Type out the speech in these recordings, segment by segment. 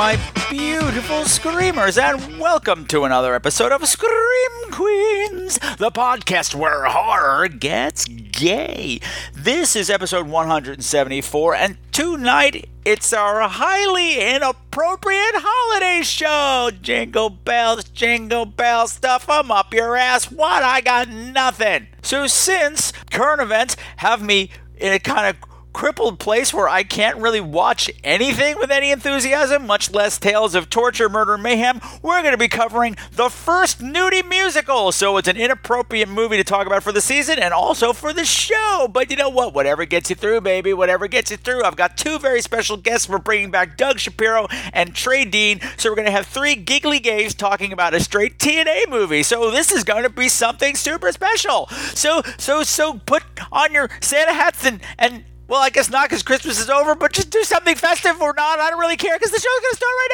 my beautiful screamers, and welcome to another episode of Scream Queens, the podcast where horror gets gay. This is episode 174, and tonight it's our highly inappropriate holiday show. Jingle bells, jingle bells, stuff 'em up your ass. What? I got nothing. So, since current events have me eh, in a kind of crippled place where I can't really watch anything with any enthusiasm, much less tales of torture, murder, mayhem, we're going to be covering the first nudie musical. So it's an inappropriate movie to talk about for the season and also for the show. But you know what? Whatever gets you through, baby, whatever gets you through. I've got two very special guests. We're bringing back Doug Shapiro and Trey Dean. So we're going to have three giggly gays talking about a straight T&A movie. So this is going to be something super special. So, so, so put on your Santa hats and, and, well, I guess not because Christmas is over, but just do something festive or not. I don't really care because the show's going to start right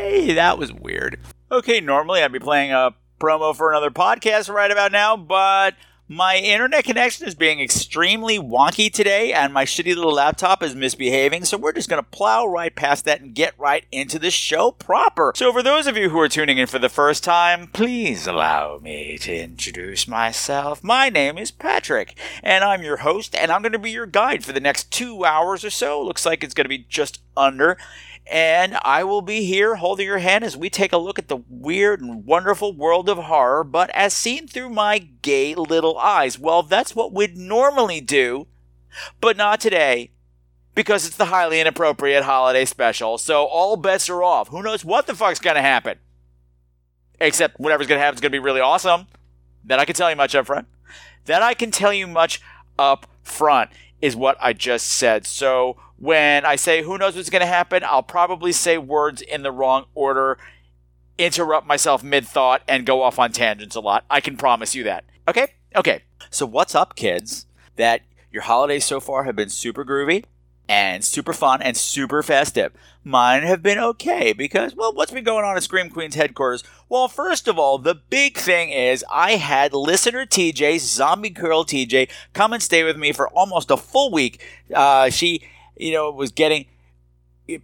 now. Yay! That was weird. Okay, normally I'd be playing a promo for another podcast right about now, but my internet connection is being extremely wonky today, and my shitty little laptop is misbehaving, so we're just going to plow right past that and get right into the show proper. So, for those of you who are tuning in for the first time, please allow me to introduce myself. My name is Patrick, and I'm your host, and I'm going to be your guide for the next two hours or so. Looks like it's going to be just under and I will be here holding your hand as we take a look at the weird and wonderful world of horror, but as seen through my gay little eyes. Well, that's what we'd normally do, but not today. Because it's the highly inappropriate holiday special, so all bets are off. Who knows what the fuck's gonna happen? Except whatever's gonna happen is gonna be really awesome. That I can tell you much up front. That I can tell you much up front is what I just said. So when I say who knows what's going to happen, I'll probably say words in the wrong order, interrupt myself mid thought, and go off on tangents a lot. I can promise you that. Okay? Okay. So, what's up, kids? That your holidays so far have been super groovy and super fun and super festive. Mine have been okay because, well, what's been going on at Scream Queens headquarters? Well, first of all, the big thing is I had listener TJ, Zombie Girl TJ, come and stay with me for almost a full week. Uh, she, you know, was getting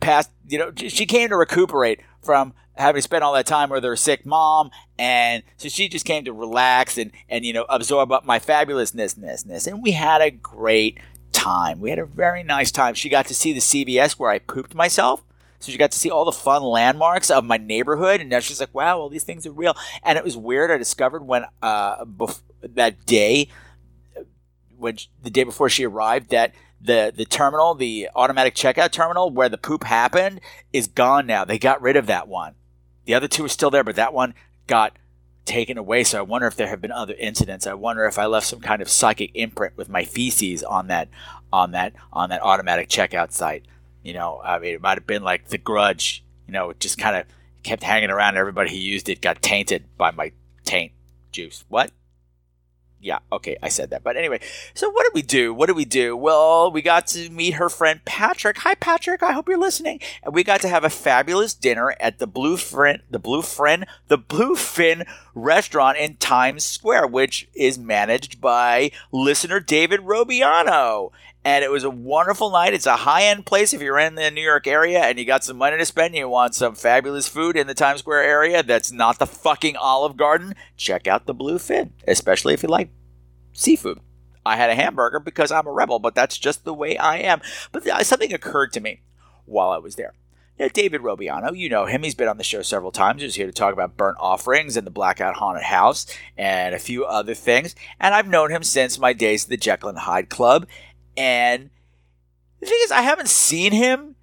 past, you know, she came to recuperate from having spent all that time with her sick mom, and so she just came to relax and and you know absorb up my fabulousness, and we had a great time. We had a very nice time. She got to see the CVS where I pooped myself. So she got to see all the fun landmarks of my neighborhood, and now she's like, "Wow, all these things are real." And it was weird. I discovered when uh, bef- that day, when the day before she arrived, that the the terminal, the automatic checkout terminal where the poop happened, is gone now. They got rid of that one. The other two are still there, but that one got taken away. So I wonder if there have been other incidents. I wonder if I left some kind of psychic imprint with my feces on that on that on that automatic checkout site. You know, I mean, it might have been like the grudge. You know, it just kind of kept hanging around. Everybody who used it got tainted by my taint juice. What? Yeah, okay, I said that. But anyway, so what did we do? What did we do? Well, we got to meet her friend Patrick. Hi, Patrick. I hope you're listening. And we got to have a fabulous dinner at the Blue Friend, the Blue Friend, the Bluefin restaurant in Times Square, which is managed by listener David Robiano. And it was a wonderful night. It's a high end place if you're in the New York area and you got some money to spend. You want some fabulous food in the Times Square area that's not the fucking Olive Garden. Check out the Bluefin, especially if you like seafood. I had a hamburger because I'm a rebel, but that's just the way I am. But uh, something occurred to me while I was there. Now, David Robiano, you know him. He's been on the show several times. He's here to talk about burnt offerings and the Blackout Haunted House and a few other things. And I've known him since my days at the Jekyll and Hyde Club. And the thing is, I haven't seen him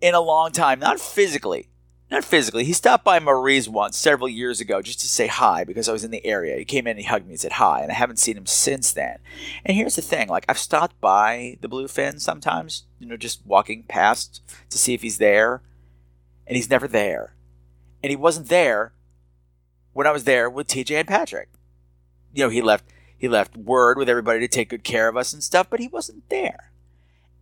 in a long time, not physically. Not physically. He stopped by Marie's once several years ago just to say hi because I was in the area. He came in and he hugged me and said hi, and I haven't seen him since then. And here's the thing like, I've stopped by the Bluefin sometimes, you know, just walking past to see if he's there. and he's never there. And he wasn't there when I was there with TJ and Patrick. You know, he left he left word with everybody to take good care of us and stuff, but he wasn't there.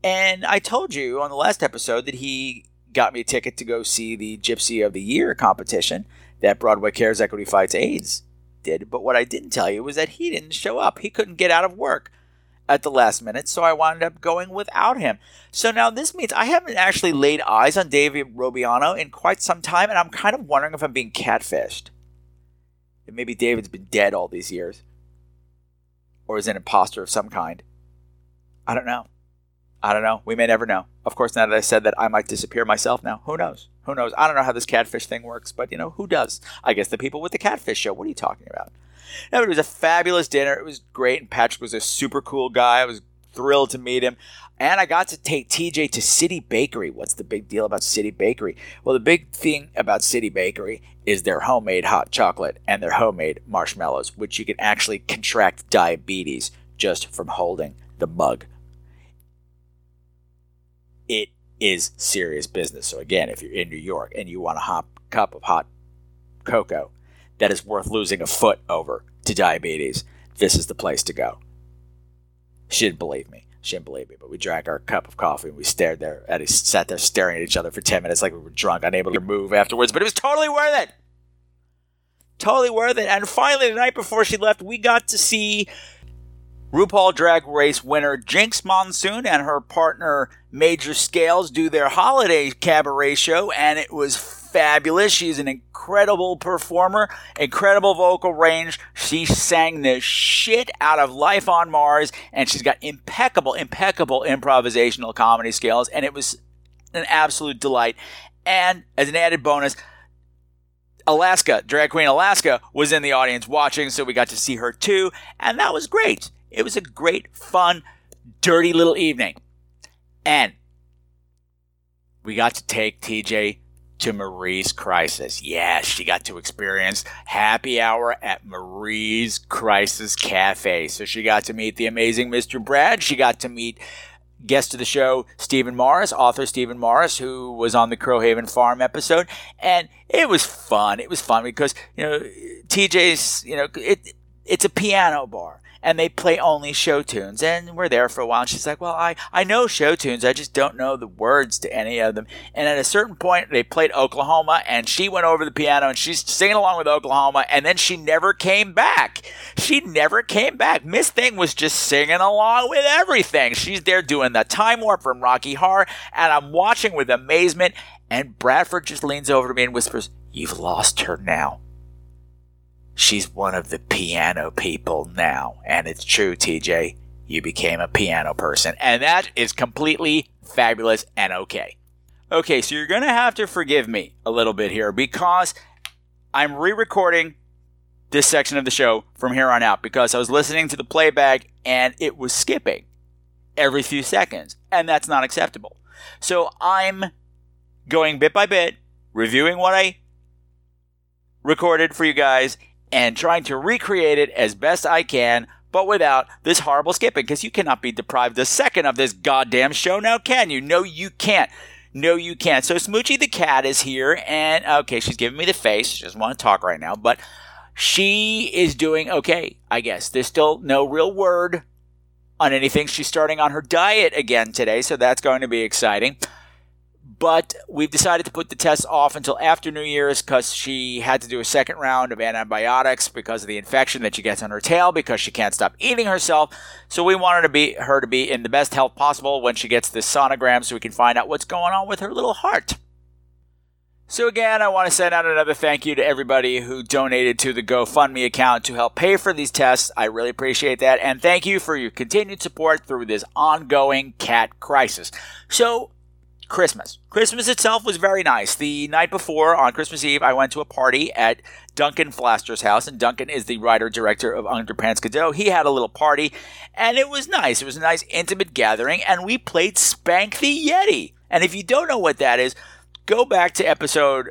And I told you on the last episode that he got me a ticket to go see the Gypsy of the Year competition that Broadway Cares Equity Fights AIDS did. But what I didn't tell you was that he didn't show up. He couldn't get out of work at the last minute, so I wound up going without him. So now this means I haven't actually laid eyes on David Robiano in quite some time, and I'm kind of wondering if I'm being catfished. And maybe David's been dead all these years. Or is an imposter of some kind. I don't know. I don't know. We may never know. Of course, now that I said that, I might disappear myself now. Who knows? Who knows? I don't know how this catfish thing works, but you know, who does? I guess the people with the catfish show. What are you talking about? No, it was a fabulous dinner. It was great, and Patrick was a super cool guy. I was thrilled to meet him. And I got to take TJ to City Bakery. What's the big deal about City Bakery? Well, the big thing about City Bakery is their homemade hot chocolate and their homemade marshmallows, which you can actually contract diabetes just from holding the mug it is serious business. So again, if you're in New York and you want a hot cup of hot cocoa that is worth losing a foot over to diabetes, this is the place to go. Didn't believe me. She didn't believe me, but we drank our cup of coffee and we stared there at sat there staring at each other for 10 minutes like we were drunk, unable to move afterwards, but it was totally worth it. Totally worth it. And finally, the night before she left, we got to see RuPaul Drag Race winner Jinkx Monsoon and her partner Major Scales do their holiday cabaret show, and it was fabulous. She's an incredible performer, incredible vocal range. She sang the shit out of Life on Mars, and she's got impeccable, impeccable improvisational comedy skills, and it was an absolute delight. And as an added bonus, Alaska, Drag Queen Alaska, was in the audience watching, so we got to see her too, and that was great. It was a great, fun, dirty little evening. And we got to take TJ to Marie's Crisis. Yes, she got to experience happy hour at Marie's Crisis Cafe. So she got to meet the amazing Mr. Brad. She got to meet guest of the show, Stephen Morris, author Stephen Morris, who was on the Crowhaven Farm episode. And it was fun. It was fun because, you know, TJ's, you know, it, it's a piano bar and they play only show tunes. And we're there for a while. And she's like, Well, I, I know show tunes. I just don't know the words to any of them. And at a certain point, they played Oklahoma, and she went over the piano and she's singing along with Oklahoma. And then she never came back. She never came back. Miss Thing was just singing along with everything. She's there doing the time warp from Rocky Horror. And I'm watching with amazement. And Bradford just leans over to me and whispers, You've lost her now she's one of the piano people now. And it's true, TJ. You became a piano person. And that is completely fabulous and okay. Okay, so you're going to have to forgive me a little bit here because I'm re recording this section of the show from here on out because I was listening to the playback and it was skipping every few seconds. And that's not acceptable. So I'm going bit by bit, reviewing what I recorded for you guys and trying to recreate it as best I can, but without this horrible skipping, because you cannot be deprived a second of this goddamn show now, can you? No, you can't. No, you can't. So Smoochie the cat is here, and okay, she's giving me the face. She doesn't want to talk right now, but she is doing okay, I guess. There's still no real word on anything. She's starting on her diet again today, so that's going to be exciting but we've decided to put the test off until after New Year's because she had to do a second round of antibiotics because of the infection that she gets on her tail because she can't stop eating herself. So we wanted to be her to be in the best health possible when she gets this sonogram so we can find out what's going on with her little heart. So again, I want to send out another thank you to everybody who donated to the GoFundMe account to help pay for these tests. I really appreciate that. And thank you for your continued support through this ongoing cat crisis. So Christmas. Christmas itself was very nice. The night before, on Christmas Eve, I went to a party at Duncan Pflaster's house, and Duncan is the writer director of Underpants Godot. He had a little party, and it was nice. It was a nice, intimate gathering, and we played Spank the Yeti. And if you don't know what that is, go back to episode.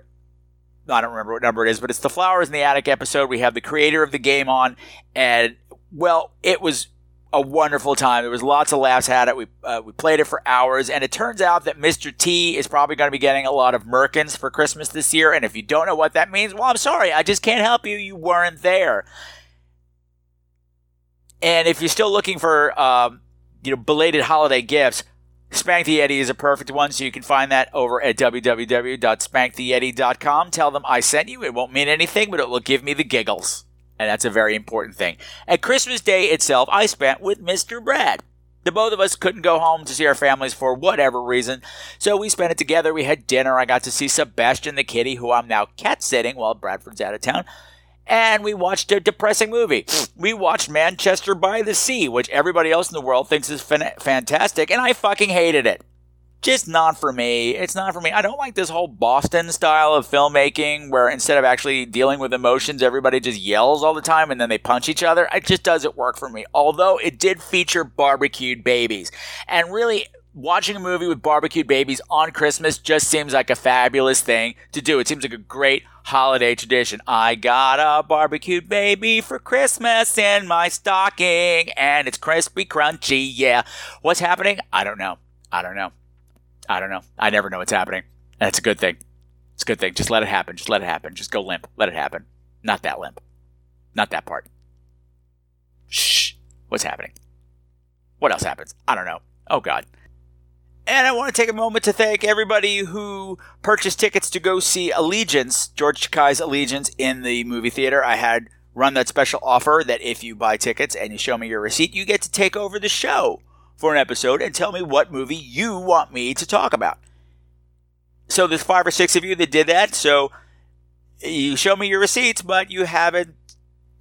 I don't remember what number it is, but it's the Flowers in the Attic episode. We have the creator of the game on, and well, it was a wonderful time. There was lots of laughs at it. We uh, we played it for hours, and it turns out that Mr. T is probably going to be getting a lot of Merkins for Christmas this year. And if you don't know what that means, well, I'm sorry, I just can't help you. You weren't there. And if you're still looking for um, you know belated holiday gifts, Spank the Yeti is a perfect one, so you can find that over at www.spanktheyeti.com. Tell them I sent you. It won't mean anything, but it will give me the giggles. And that's a very important thing. At Christmas Day itself, I spent with Mr. Brad. The both of us couldn't go home to see our families for whatever reason, so we spent it together. We had dinner. I got to see Sebastian the kitty, who I'm now cat sitting while Bradford's out of town and we watched a depressing movie. We watched Manchester by the Sea, which everybody else in the world thinks is fan- fantastic, and I fucking hated it. Just not for me. It's not for me. I don't like this whole Boston style of filmmaking where instead of actually dealing with emotions, everybody just yells all the time and then they punch each other. It just doesn't work for me. Although it did feature barbecued babies. And really, watching a movie with barbecued babies on Christmas just seems like a fabulous thing to do. It seems like a great holiday tradition. I got a barbecued baby for Christmas in my stocking, and it's crispy, crunchy. Yeah. What's happening? I don't know. I don't know. I don't know. I never know what's happening. That's a good thing. It's a good thing. Just let it happen. Just let it happen. Just go limp. Let it happen. Not that limp. Not that part. Shh. What's happening? What else happens? I don't know. Oh, God. And I want to take a moment to thank everybody who purchased tickets to go see Allegiance, George Takei's Allegiance, in the movie theater. I had run that special offer that if you buy tickets and you show me your receipt, you get to take over the show for an episode and tell me what movie you want me to talk about. So there's five or six of you that did that. So you show me your receipts, but you haven't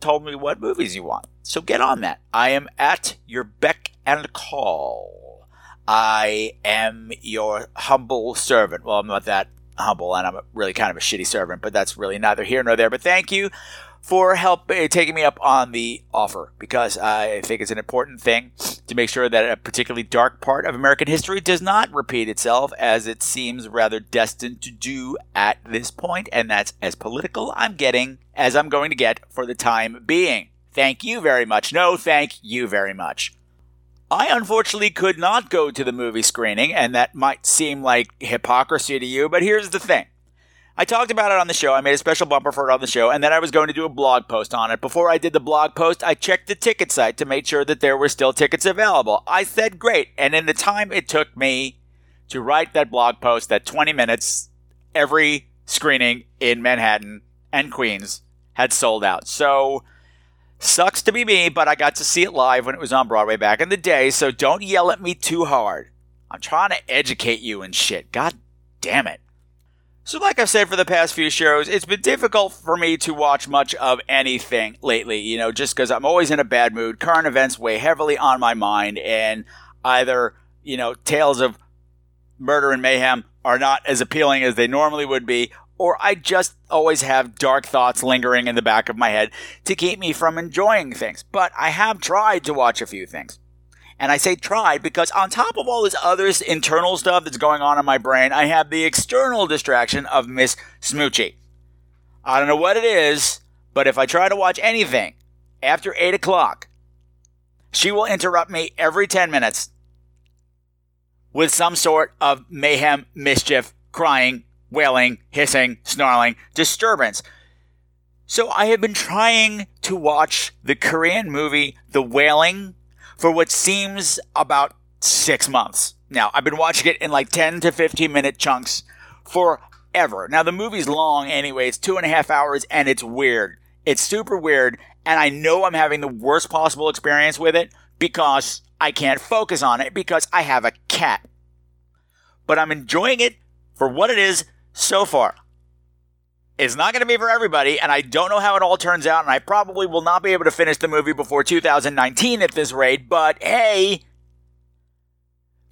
told me what movies you want. So get on that. I am at your beck and call. I am your humble servant. Well, I'm not that humble, and I'm really kind of a shitty servant, but that's really neither here nor there. But thank you for help uh, taking me up on the offer because I think it's an important thing to make sure that a particularly dark part of American history does not repeat itself as it seems rather destined to do at this point, and that's as political I'm getting as I'm going to get for the time being. Thank you very much. No, thank you very much. I unfortunately could not go to the movie screening, and that might seem like hypocrisy to you, but here's the thing. I talked about it on the show. I made a special bumper for it on the show, and then I was going to do a blog post on it. Before I did the blog post, I checked the ticket site to make sure that there were still tickets available. I said great, and in the time it took me to write that blog post, that 20 minutes, every screening in Manhattan and Queens had sold out. So Sucks to be me, but I got to see it live when it was on Broadway back in the day, so don't yell at me too hard. I'm trying to educate you and shit. God damn it. So, like I've said for the past few shows, it's been difficult for me to watch much of anything lately, you know, just because I'm always in a bad mood. Current events weigh heavily on my mind, and either, you know, tales of murder and mayhem are not as appealing as they normally would be, or I just always have dark thoughts lingering in the back of my head to keep me from enjoying things. But I have tried to watch a few things. And I say tried because on top of all this other internal stuff that's going on in my brain, I have the external distraction of Miss Smoochie. I don't know what it is, but if I try to watch anything after 8 o'clock, she will interrupt me every 10 minutes with some sort of mayhem, mischief, crying, wailing, hissing, snarling, disturbance. So I have been trying to watch the Korean movie The Wailing for what seems about six months. Now, I've been watching it in like 10 to 15 minute chunks forever. Now, the movie's long anyway, it's two and a half hours and it's weird. It's super weird, and I know I'm having the worst possible experience with it because I can't focus on it because I have a cat. But I'm enjoying it for what it is so far. It's not going to be for everybody, and I don't know how it all turns out, and I probably will not be able to finish the movie before 2019 at this rate, but hey,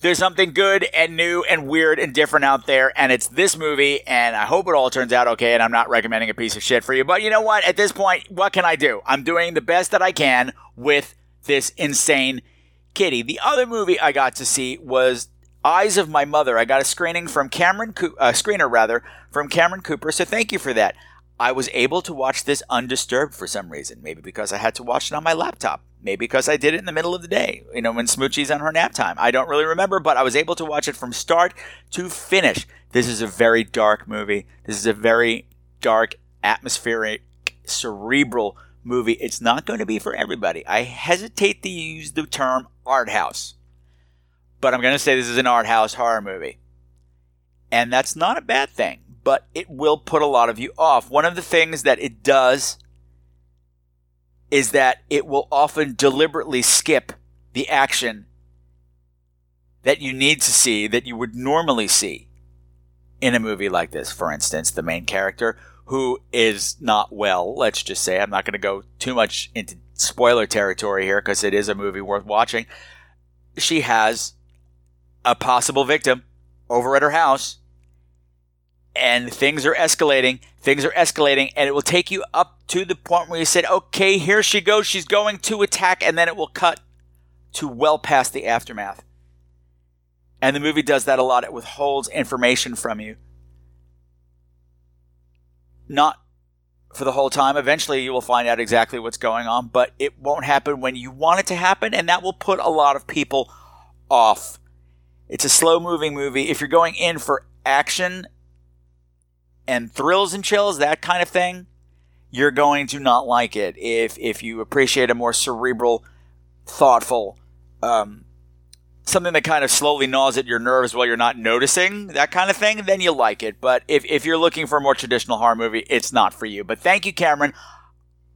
there's something good and new and weird and different out there, and it's this movie, and I hope it all turns out okay, and I'm not recommending a piece of shit for you, but you know what? At this point, what can I do? I'm doing the best that I can with this insane kitty. The other movie I got to see was Eyes of My Mother. I got a screening from Cameron, Co- uh, screener rather, from Cameron Cooper. So thank you for that. I was able to watch this undisturbed for some reason. Maybe because I had to watch it on my laptop. Maybe because I did it in the middle of the day, you know, when Smoochie's on her nap time. I don't really remember, but I was able to watch it from start to finish. This is a very dark movie. This is a very dark, atmospheric, cerebral movie. It's not going to be for everybody. I hesitate to use the term art house, but I'm going to say this is an art house horror movie. And that's not a bad thing, but it will put a lot of you off. One of the things that it does is that it will often deliberately skip the action that you need to see that you would normally see in a movie like this. For instance, the main character who is not well, let's just say, I'm not going to go too much into spoiler territory here because it is a movie worth watching. She has a possible victim over at her house and things are escalating. Things are escalating, and it will take you up to the point where you said, okay, here she goes. She's going to attack, and then it will cut to well past the aftermath. And the movie does that a lot. It withholds information from you. Not for the whole time. Eventually, you will find out exactly what's going on, but it won't happen when you want it to happen, and that will put a lot of people off. It's a slow moving movie. If you're going in for action and thrills and chills, that kind of thing, you're going to not like it. If if you appreciate a more cerebral, thoughtful, um, something that kind of slowly gnaws at your nerves while you're not noticing, that kind of thing, then you like it. But if, if you're looking for a more traditional horror movie, it's not for you. But thank you, Cameron.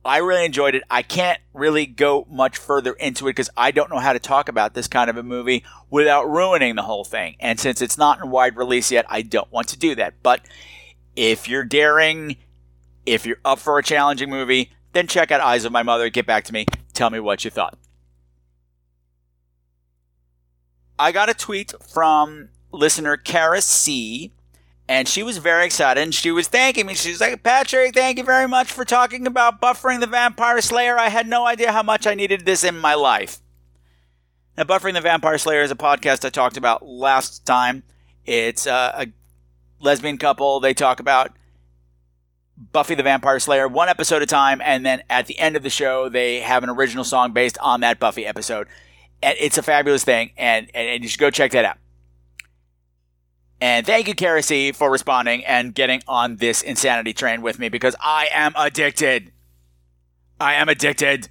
I really enjoyed it. I can't really go much further into it because I don't know how to talk about this kind of a movie without ruining the whole thing. And since it's not in wide release yet, I don't want to do that. But if you're daring, if you're up for a challenging movie, then check out Eyes of My Mother. Get back to me. Tell me what you thought. I got a tweet from listener Kara C. And she was very excited and she was thanking me. She was like, Patrick, thank you very much for talking about buffering the Vampire Slayer. I had no idea how much I needed this in my life. Now, Buffering the Vampire Slayer is a podcast I talked about last time. It's uh, a lesbian couple. They talk about Buffy the Vampire Slayer one episode at a time, and then at the end of the show, they have an original song based on that Buffy episode. And it's a fabulous thing, and, and, and you should go check that out. And thank you, Kerosene, for responding and getting on this insanity train with me because I am addicted. I am addicted.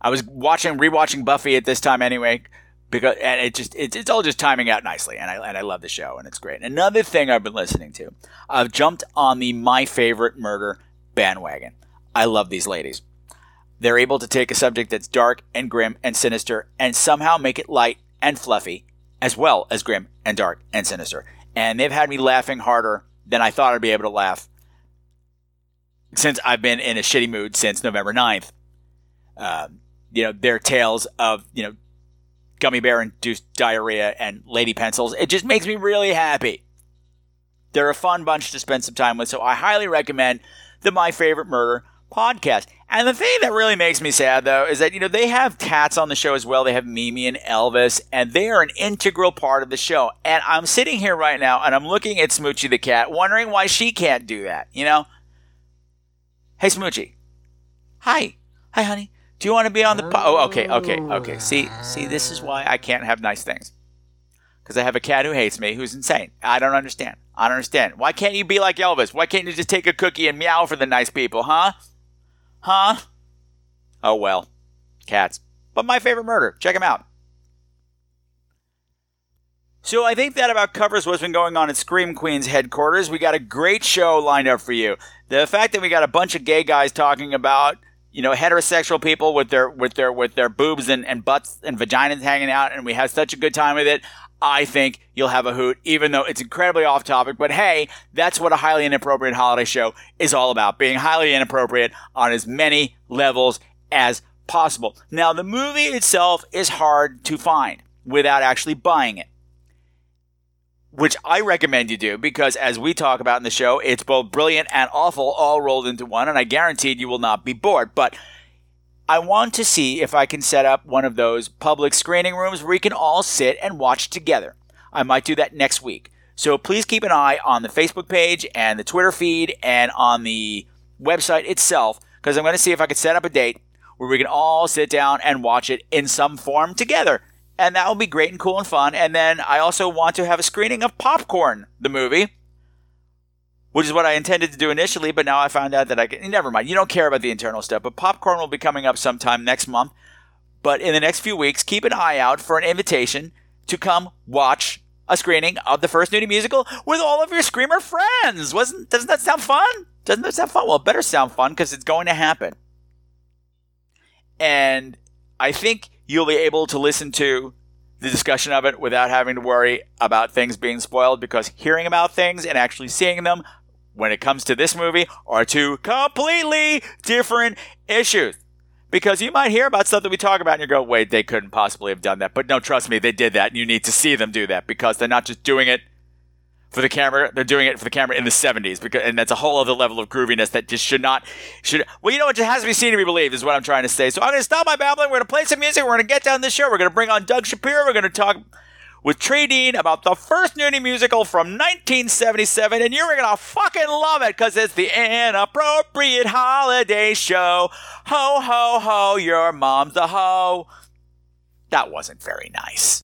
I was watching, rewatching Buffy at this time anyway because and it just it's, it's all just timing out nicely and I and I love the show and it's great. Another thing I've been listening to, I've jumped on the my favorite murder bandwagon. I love these ladies. They're able to take a subject that's dark and grim and sinister and somehow make it light and fluffy as well as grim and dark and sinister. And they've had me laughing harder than I thought I'd be able to laugh since I've been in a shitty mood since November 9th. Um, you know, their tales of, you know, gummy bear induced diarrhea and lady pencils. It just makes me really happy. They're a fun bunch to spend some time with, so I highly recommend the My Favorite Murder podcast. And the thing that really makes me sad, though, is that, you know, they have cats on the show as well. They have Mimi and Elvis, and they are an integral part of the show. And I'm sitting here right now and I'm looking at Smoochie the cat, wondering why she can't do that, you know? Hey, Smoochie. Hi. Hi, honey. Do you want to be on the po- Oh, okay, okay, okay. See, see, this is why I can't have nice things. Because I have a cat who hates me, who's insane. I don't understand. I don't understand. Why can't you be like Elvis? Why can't you just take a cookie and meow for the nice people, huh? Huh? Oh well, cats. But my favorite murder. Check them out. So I think that about covers what's been going on at Scream Queen's headquarters. We got a great show lined up for you. The fact that we got a bunch of gay guys talking about you know, heterosexual people with their with their with their boobs and, and butts and vaginas hanging out, and we had such a good time with it. I think you'll have a hoot, even though it's incredibly off topic. But hey, that's what a highly inappropriate holiday show is all about being highly inappropriate on as many levels as possible. Now, the movie itself is hard to find without actually buying it which I recommend you do because, as we talk about in the show, it's both brilliant and awful all rolled into one, and I guaranteed you will not be bored. But I want to see if I can set up one of those public screening rooms where we can all sit and watch together. I might do that next week. So please keep an eye on the Facebook page and the Twitter feed and on the website itself because I'm going to see if I can set up a date where we can all sit down and watch it in some form together. And that will be great and cool and fun. And then I also want to have a screening of Popcorn, the movie, which is what I intended to do initially, but now I found out that I can. Never mind. You don't care about the internal stuff, but Popcorn will be coming up sometime next month. But in the next few weeks, keep an eye out for an invitation to come watch a screening of the first nudie musical with all of your screamer friends. Wasn't doesn't that sound fun? Doesn't that sound fun? Well, it better sound fun because it's going to happen. And I think you'll be able to listen to the discussion of it without having to worry about things being spoiled because hearing about things and actually seeing them when it comes to this movie are two completely different issues. Because you might hear about stuff that we talk about and you go, wait, they couldn't possibly have done that. But no, trust me, they did that and you need to see them do that because they're not just doing it for the camera. They're doing it for the camera in the 70s because, and that's a whole other level of grooviness that just should not, should, well, you know what? It has to be seen to be believed is what I'm trying to say. So I'm going to stop my babbling. We're going to play some music. We're going to get down this show. We're going to bring on Doug Shapiro. We're going to talk with Trey Dean about the first nudie musical from 1977, and you're gonna fucking love it because it's the inappropriate holiday show. Ho ho ho, your mom's a hoe. That wasn't very nice.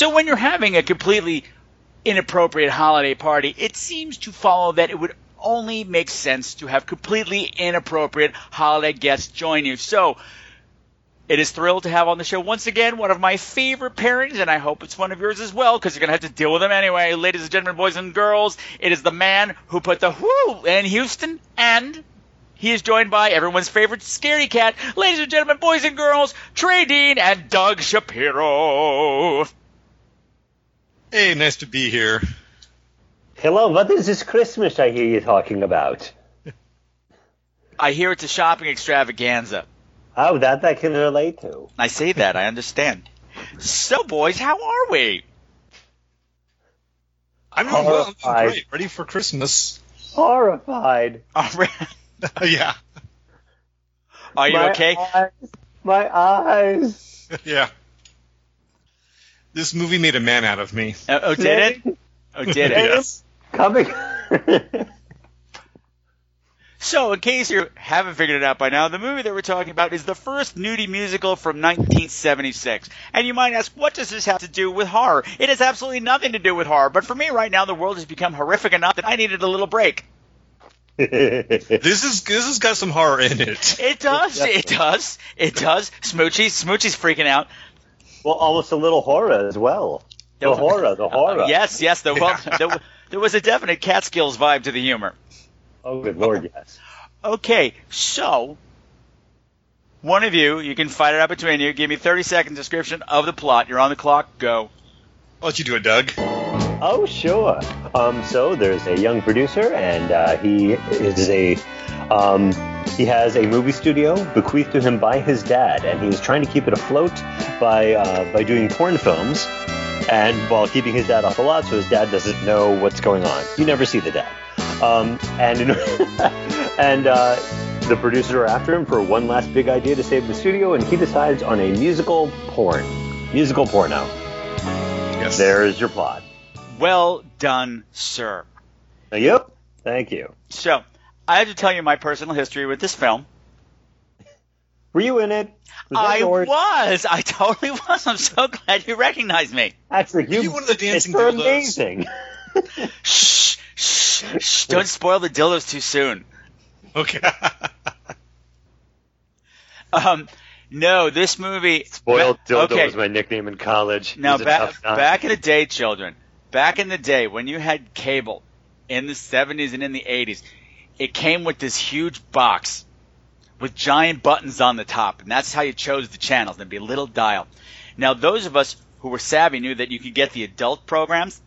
So when you're having a completely inappropriate holiday party, it seems to follow that it would only make sense to have completely inappropriate holiday guests join you. So it is thrilled to have on the show once again one of my favorite pairings, and I hope it's one of yours as well, because you're gonna have to deal with them anyway. Ladies and gentlemen, boys and girls, it is the man who put the whoo in Houston, and he is joined by everyone's favorite scary cat. Ladies and gentlemen, boys and girls, Trey Dean and Doug Shapiro. Hey, nice to be here. Hello, what is this Christmas I hear you talking about? I hear it's a shopping extravaganza. Oh, that I can relate to. I say that, I understand. So, boys, how are we? I'm doing well. I'm doing Horrified. great. Ready for Christmas. Horrified. All right. yeah. Are you my okay? Eyes, my eyes. Yeah. This movie made a man out of me. Uh, oh, did it? Oh, did it? Yes. Coming. So, in case you haven't figured it out by now, the movie that we're talking about is the first nudie musical from 1976. And you might ask, what does this have to do with horror? It has absolutely nothing to do with horror, but for me right now, the world has become horrific enough that I needed a little break. This is this has got some horror in it. It does, it does, it does. Smoochie, Smoochie's freaking out. Well, almost a little horror as well. The Yeah. horror, the horror. Uh, yes, yes, there, well, there, there was a definite Catskills vibe to the humor. Oh, good lord, yes. Okay, so one of you, you can fight it out between you. Give me 30 second description of the plot. You're on the clock. Go. I'll let you do it, Doug. Oh, sure. Um, so there's a young producer, and uh, he is a um, He has a movie studio bequeathed to him by his dad, and he's trying to keep it afloat by uh, by doing porn films, and while keeping his dad off the lot, so his dad doesn't know what's going on. You never see the dad, um, and in, and uh, the producers are after him for one last big idea to save the studio, and he decides on a musical porn, musical porno. Yes. There's your plot. Well done, sir. Yep. Thank you. So, I have to tell you my personal history with this film. Were you in it? Was I yours? was. I totally was. I'm so glad you recognized me. Actually, you, you one of the dancing it's dildos? amazing. Shh, shh, shh. Don't spoil the dildos too soon. Okay. Um, no, this movie. Spoiled ba- dildo okay. was my nickname in college. Now, It was a back tough time. back in the day, children, back in the day when you had cable in the 70s and in the 80s, it came with this huge box with giant buttons on the top, and that's how you chose the channels. There'd be a little dial. Now, those of us who were savvy knew that you could get the adult programs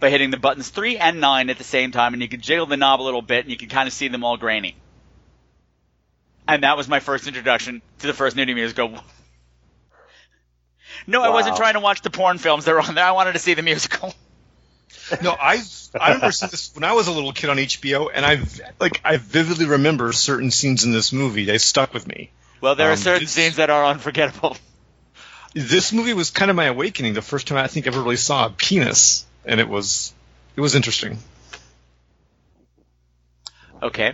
by hitting the buttons 3 and 9 at the same time, and you could jiggle the knob a little bit, and you could kind of see them all grainy. And that was my first introduction to the first nudie musical. No, I wasn't trying to watch the porn films that were on there. I wanted to see the musical. no, I I remember seeing this when I was a little kid on HBO, and I like I vividly remember certain scenes in this movie. They stuck with me. Well, there are Um, certain it's- scenes that are unforgettable. This movie was kind of my awakening. The first time I think I ever really saw a penis, and it was it was interesting. Okay.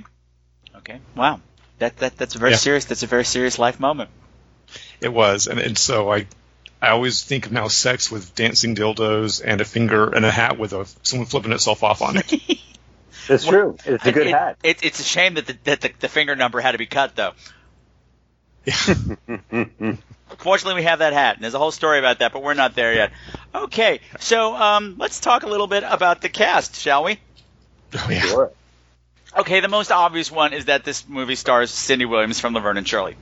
Okay. Wow. That that that's a very Yeah. serious. That's a very serious life moment. It was, and, and so I I always think of now sex with dancing dildos and a finger and a hat with a someone flipping itself off on it. It's true. It's a good It- hat. It, it's a shame that the, that the, the finger number had to be cut, though. Fortunately, we have that hat, and there's a whole story about that, but we're not there yet. Okay, so um, let's talk a little bit about the cast, shall we? oh yeah. Sure. Okay, the most obvious one is that this movie stars Cindy Williams from Laverne and Shirley.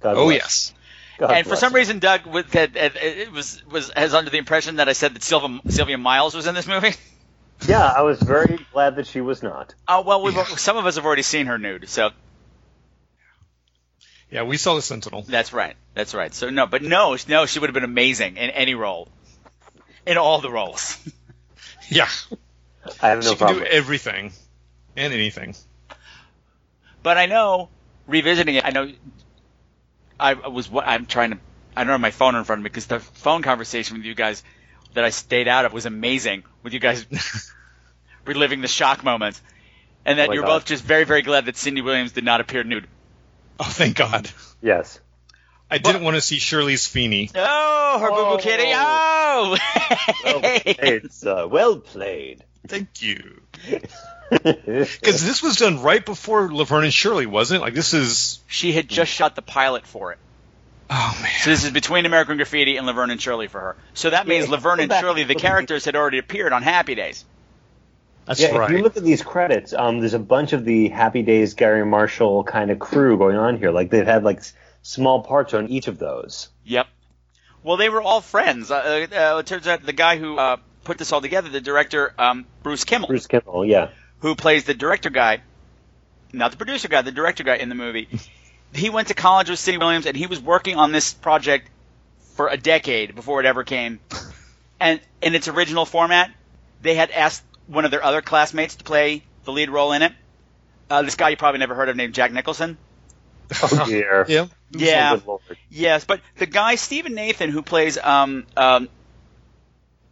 God Oh bless. yes. God and for some her. reason, Doug was, had, had, it was was has under the impression that I said that Sylvia, Sylvia Miles was in this movie. Yeah, I was very glad that she was not. Oh well, we've, some of us have already seen her nude, so Yeah, we saw the Sentinel. that's right. That's right. So no, but no, no, she would have been amazing in any role, in all the roles. Yeah, I have no she can do everything and anything. But I know, revisiting it, I know, I was what I'm trying to. I don't have my phone in front of me because the phone conversation with you guys that I stayed out of was amazing. With you guys reliving the shock moments, and that Oh you're God. both just very, very glad that Cindy Williams did not appear nude. Oh, thank God. Yes. I didn't want to see Shirley's Feeney. Oh, her boo Oh. boo kitty! Oh, oh. Well played, sir. Well played. Thank you. Because this was done right before Laverne and Shirley, wasn't it? Like this is. she had just shot the pilot for it. Oh man. So this is between American Graffiti and Laverne and Shirley for her. So that means Yeah, Laverne and Shirley, the the- characters, had already appeared on Happy Days. That's yeah, right. if you look at these credits, um, there's a bunch of the Happy Days Garry Marshall kind of crew going on here. Like they've had like s- small parts on each of those. Yep. Well, they were all friends. Uh, uh, it turns out the guy who uh, put this all together, the director um, Bruce Kimmel, Bruce Kimmel, yeah. who plays the director guy, not the producer guy, the director guy in the movie. he went to college with Cindy Williams, and he was working on this project for a decade before it ever came. And in its original format, they had asked one of their other classmates to play the lead role in it. Uh, this guy you probably never heard of named Jack Nicholson. Oh dear. yeah. Yeah. Good lord. Yes, but the guy Stephen Nathan who plays um um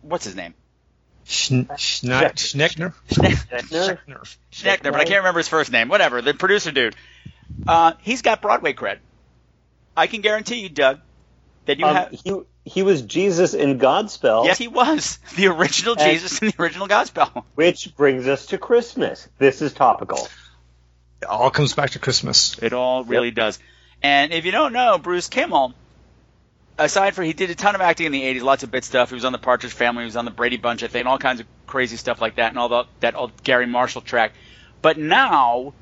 what's his name Schn- Schne- Schneckner. Schne- Schneckner? Schneckner, but I can't remember his first name. Whatever, the producer dude. Uh, he's got Broadway cred. I can guarantee you, Doug, that you Um, have. he he was Jesus in Godspell, Yes, he was the original And- Jesus in the original Godspell. which brings us to Christmas. This is topical. It all comes back to Christmas. It all really does. And if you don't know, Bruce Kimmel, aside from he did a ton of acting in the '80s, lots of bit stuff. He was on the Partridge Family, he was on the Brady Bunch, I think, and all kinds of crazy stuff like that, and all the, that old Garry Marshall track. But now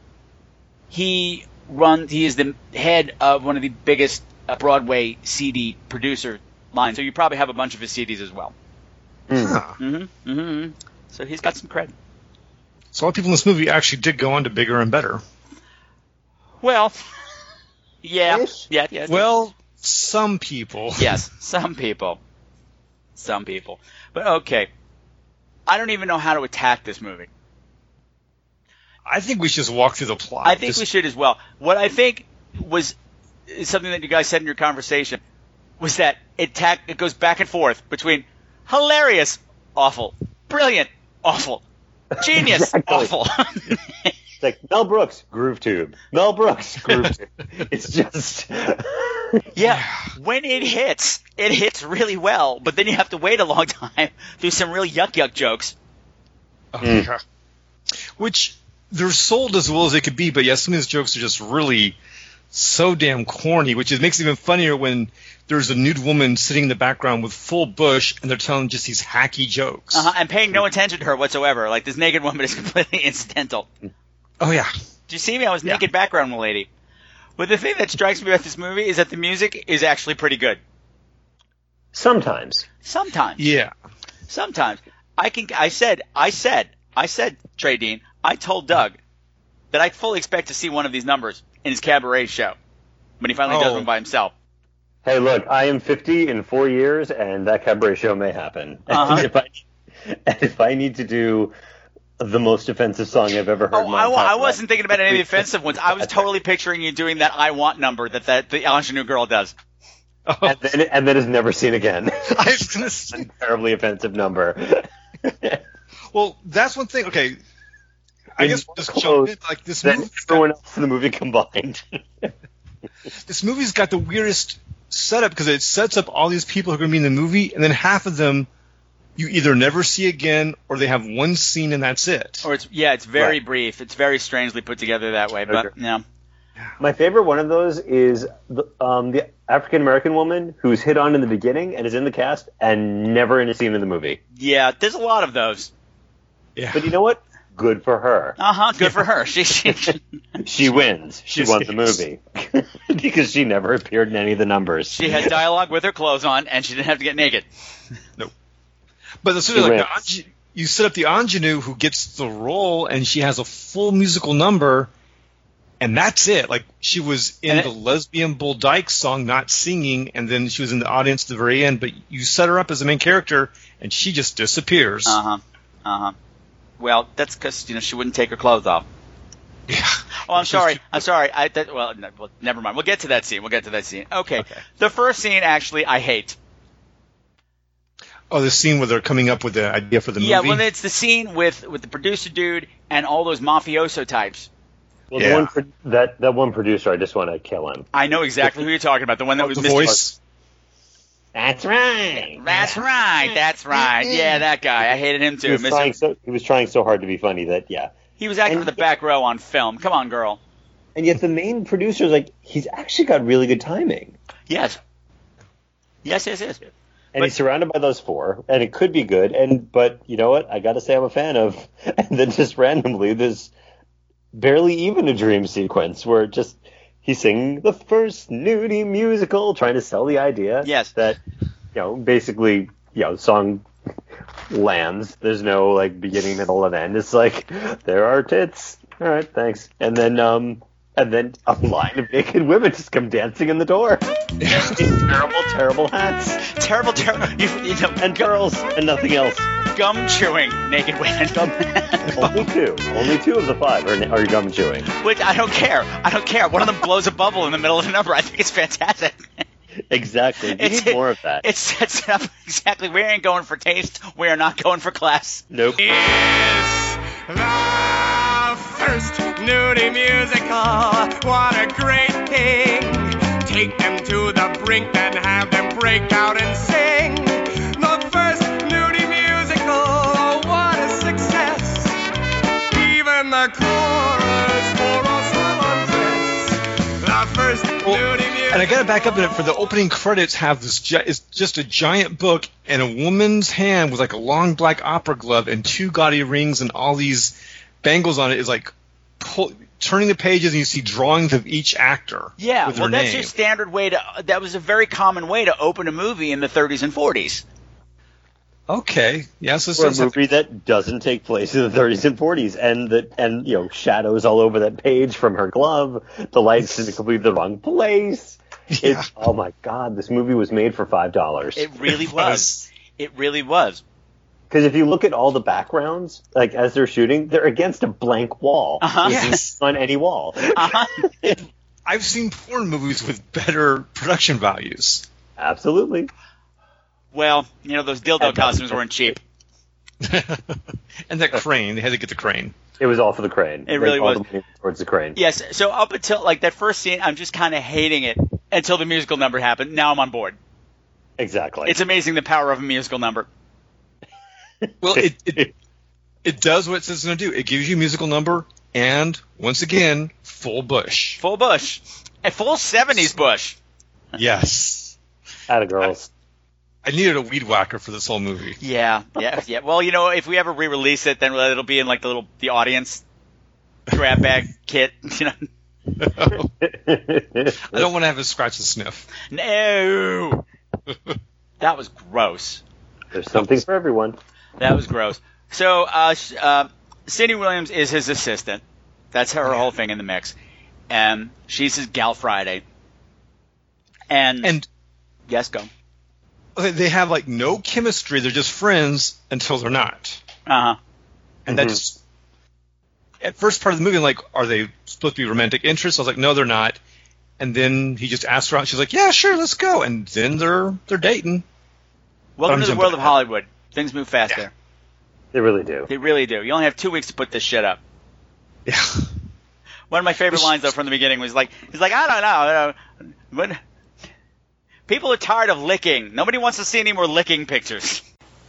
he runs. He is the head of one of the biggest uh, Broadway CD producer lines. So you probably have a bunch of his CDs as well. Huh. Mm-hmm. Mm-hmm. So he's got some cred. So a lot of people in this movie actually did go on to bigger and better. Well, yeah, yeah, yeah. Well, some people. yes, some people, some people. But okay, I don't even know how to attack this movie. I think we should just walk through the plot. I think Just- we should as well. What I think was something that you guys said in your conversation was that it tack it goes back and forth between hilarious, awful, brilliant, awful, genius, Exactly. awful. It's like Mel Brooks, Groove Tube. Mel Brooks, Groove Tube. It's just. Yeah, when it hits, it hits really well, but then you have to wait a long time, do some real yuck yuck jokes. Oh, Mm. God. Which they're sold as well as they could be, but yeah, some of these jokes are just really so damn corny. Which is, makes it even funnier when there's a nude woman sitting in the background with full bush, and they're telling just these hacky jokes. Uh-huh, and paying no attention to her whatsoever. Like this naked woman is completely incidental. Oh yeah, Do you see me? I was Yeah. naked background lady. But the thing that strikes me about this movie is that the music is actually pretty good. Sometimes. Sometimes. yeah. Sometimes. I can I said I said I said Trey Dean, I told Doug that I fully expect to see one of these numbers in his cabaret show. When he finally does Oh. one by himself. Hey, look, I am 50 in four years, and that cabaret show may happen. Uh-huh. And if I, and if I need to do the most offensive song I've ever heard. Oh, my I, I wasn't thinking about any of the offensive ones. I was totally picturing you doing that I want number that, that the ingenue girl does. Oh, and then, and then is never seen again. I was gonna say. A Terribly offensive number. Well, that's one thing. Okay, I In guess we'll just clothes jump in. Like this Then movie, everyone else in the movie combined. this movie's got the weirdest setup because it sets up all these people who are going to be in the movie, and then half of them you either never see again or they have one scene and that's it. Or it's yeah, it's very Right. brief. It's very strangely put together that way. But Okay. yeah. My favorite one of those is the, um, the African American woman who's hit on in the beginning and is in the cast and never in a scene in the movie. Yeah, there's a lot of those. Yeah. But you know what? Good for her. Uh huh. Good for her. She, she, She wins. She Yes, won the movie because she never appeared in any of the numbers. she had dialogue with her clothes on, and she didn't have to get naked. But the sort of like the wins. you set up the ingenue who gets the role, and she has a full musical number, and that's it. Like she was in it- the lesbian Bull Dyke song, not singing, and then she was in the audience at the very end. But you set her up as the main character, and she just disappears. Uh huh. Uh huh. Well, that's because you know she wouldn't take her clothes off. Yeah. Oh, I'm sorry. I'm sorry. I that, well, no, well, never mind. We'll get to that scene. We'll get to that scene. Okay. Okay. The first scene, actually, I hate. Oh, the scene where they're coming up with the idea for the movie. Yeah, well, it's the scene with with the producer dude and all those mafioso types. Well, Yeah. the one pro- that that one producer, I just want to kill him. I know exactly who you're talking about. The one that Oh, was the Mr. voice. That's right. That's right. That's right. Yeah, that guy. I hated him He too. was trying so he was trying so hard to be funny that yeah. He was acting And- for the back row on film. Come on, girl. And yet the main producer is like he's actually got really good timing. Yes. Yes, yes, yes. And But- he's surrounded by those four, and it could be good. And but you know what? I got to say I'm a fan of. And then just randomly this barely even a dream sequence where just he's singing the first nudie musical, trying to sell the idea. Yes. That you know basically you know the song lands. There's no like beginning, middle, and end. It's like there are tits. All right, thanks. And then um. And then a line of naked women just come dancing in the door in terrible, terrible hats Terrible, terrible. You, you know, and girls and nothing else. gum chewing naked women. Gum, Only two. Only two of the five are, are gum chewing. Which I don't care. I don't care. One of them blows a bubble in the middle of the number. I think it's fantastic. Exactly. We It's- need more of that. It sets it up exactly. We ain't going for taste. We are not going for class. nope. is the first nudie musical. What a great thing! Take them to the brink, then have them break out and sing. The first nudie musical. Oh, what a success! Even the chorus for us will. The first nudie musical. And I got to back up a minute for the opening credits. Have this? Gi- it's just a giant book and a woman's hand with like a long black opera glove and two gaudy rings and all these bangles on it. Is like pull, turning the pages and you see drawings of each actor. Yeah, with well, their that's name. your standard way to. That was a very common way to open a movie in the 30s and 40s. Okay. Yes, this For a does have- movie that doesn't take place in the 30s and 40s, and that and you know shadows all over that page from her glove, the lights in completely the wrong place. Yeah. It's, oh my god, this movie was made for five dollars. It really was. was. It really was. Because if you look at all the backgrounds, like as they're shooting, they're against a blank wall. Uh-huh. Yes. on any wall. Uh-huh. I've seen porn movies with better production values. Absolutely. Well, you know those dildo And- costumes weren't cheap. and that crane, they had to get the crane. It was all for the crane. It really all was. the towards the crane. Yes. So up until like that first scene, I'm just kind of hating it until the musical number happened. Now I'm on board. Exactly. It's amazing the power of a musical number. Well, it, it it does what it says it's going to do. It gives you a musical number, and once again, full bush. Full bush, a full '70s bush. Yes, Atta girls. I needed a weed whacker for this whole movie. Yeah, yeah, yeah. Well, you know, if we ever re-release it, then it'll be in like the little the audience grab bag kit. You know, I don't want to have a scratch and sniff. no, that was gross. There's something for everyone. That was gross. So, uh, uh, Cindy Williams is his assistant. That's her whole thing in the mix, and she's his gal Friday. And, And yes, go. they- they have like no chemistry. They're just friends until they're not. Uh huh. And that Mhm. just at first part of the movie, I'm like, are they supposed to be romantic interests? I was like, no, they're not. And then he just asks her out. She's like, yeah, sure, let's go. And then they're they're dating. Welcome to the jumping world of ahead. Hollywood. Things move fast Yeah. there. They really do. They really do. You only have two weeks to put this shit up. Yeah. One of my favorite lines though from the beginning was like, he's like, I don't know, but people are tired of licking. Nobody wants to see any more licking pictures.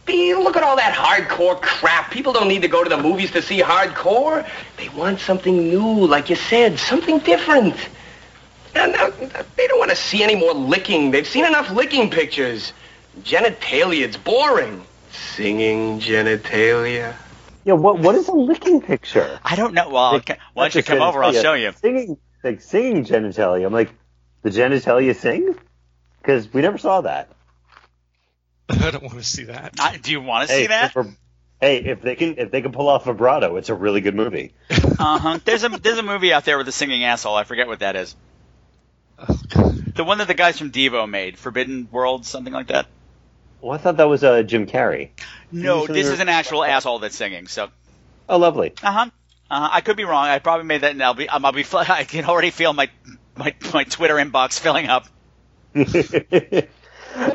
Look at all that hardcore crap. People don't need to go to the movies to see hardcore. They want something new, like you said, something different. And uh, they don't want to see any more licking. They've seen enough licking pictures. Genitalia, it's boring. Singing genitalia. Yeah, what what is a licking picture? I don't know. Well, Like, why don't you come a over? I'll show you. Singing, like singing genitalia. I'm like, the genitalia sing? Because we never saw that. I don't want to see that. I, do you want to Hey, see that? if- hey, if they can if they can pull off vibrato, it's a really good movie. Uh huh. There's a there's a movie out there with a singing asshole. I forget what that is. Oh, God. The one that the guys from Devo made, Forbidden World, something like that. Well, I thought that was uh, Jim Carrey. No, this is an actual asshole that's singing. So, Oh, lovely. uh huh. Uh-huh. I could be wrong. I probably made that, and I'll be um, I'll be. I can already feel my my my Twitter inbox filling up.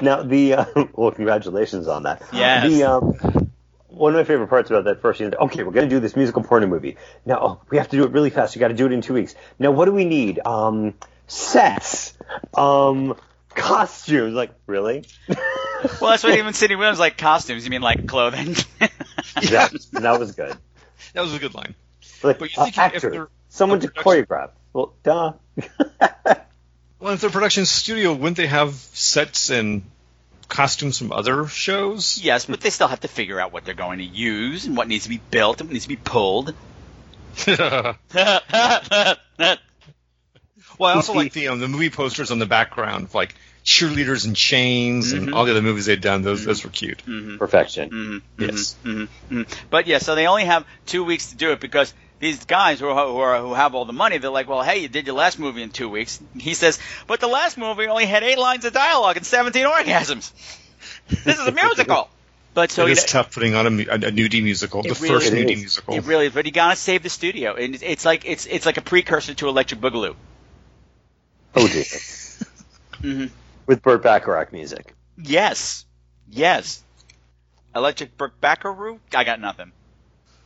now the uh, well, congratulations on that. Yes. The um, one of my favorite parts about that first scene. Okay, we're gonna do this musical porno movie. Now oh, we have to do it really fast. You got to do it in two weeks. Now what do we need? Um, sets. Um, costumes. Like really? Well, that's what even Cindy Williams like costumes. You mean like clothing? that, that was good. That was a good line. Like But you uh, think if actors. they're Someone to choreograph. Well, duh. Well, if they're production studio, wouldn't they have sets and costumes from other shows? yes, but they still have to figure out what they're going to use and what needs to be built and what needs to be pulled. well, I also like the um, the movie posters on the background, like cheerleaders in chains and Mhm. all the other movies they'd done. Those those were cute. Perfection. Mm-hmm, Yes. hmm hmm But yeah, so they only have two weeks to do it because these guys who are, who are who have all the money, they're like, well, hey, you did your last movie in two weeks. He says, but the last movie only had eight lines of dialogue and seventeen orgasms. This is a musical. But so it you tough putting on a, mu- a, a nudie musical, the really first is. nudie musical. it really is. But you gotta save the studio, and it's- it's like it's it's like a precursor to Electric Boogaloo. Oh dear. hmm With Burt Bacharach music. Yes, yes. Electric Burke Backaroo. I got nothing.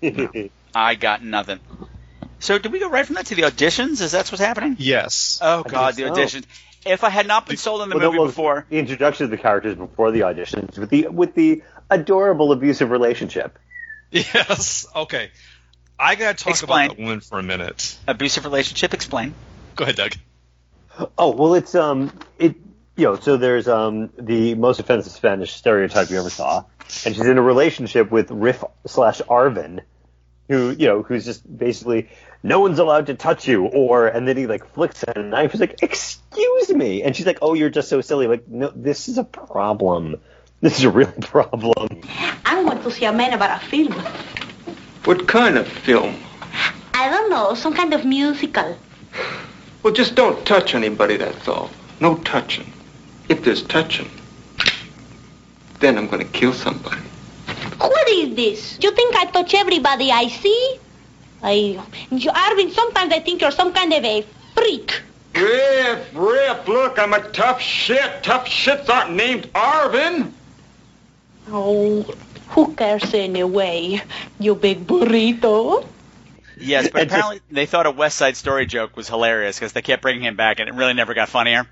I got nothing. So did we go right from that to the auditions? Is that what's happening? yes. Oh God, the guess so. auditions. If I had not been sold on the Well, movie that was before, the introduction of the characters before the auditions with the with the adorable abusive relationship. Yes. Okay. I gotta talk Explain. about that woman for a minute. abusive relationship. Explain. Go ahead, Doug. Oh well, it's um it you know so there's um the most offensive Spanish stereotype you ever saw, and she's in a relationship with Riff slash Arvin, who you know who's just basically no one's allowed to touch you, or and then he like flicks at a knife. He's like, excuse me, and she's like, oh, you're just so silly. Like, no, this is a problem. This is a real problem. I want to see a man about a film. What kind of film? I don't know, some kind of musical. Well, just don't touch anybody, that's all. No touching. If there's touching, then I'm going to kill somebody. What is this? You think I touch everybody I see? I, you, Arvin, sometimes I think you're some kind of a freak. Riff, Riff, look, I'm a tough shit. Tough shits aren't named Arvin. Oh, who cares anyway? You big burrito. Yes, but apparently they thought a West Side Story joke was hilarious because they kept bringing him back, and it really never got funnier.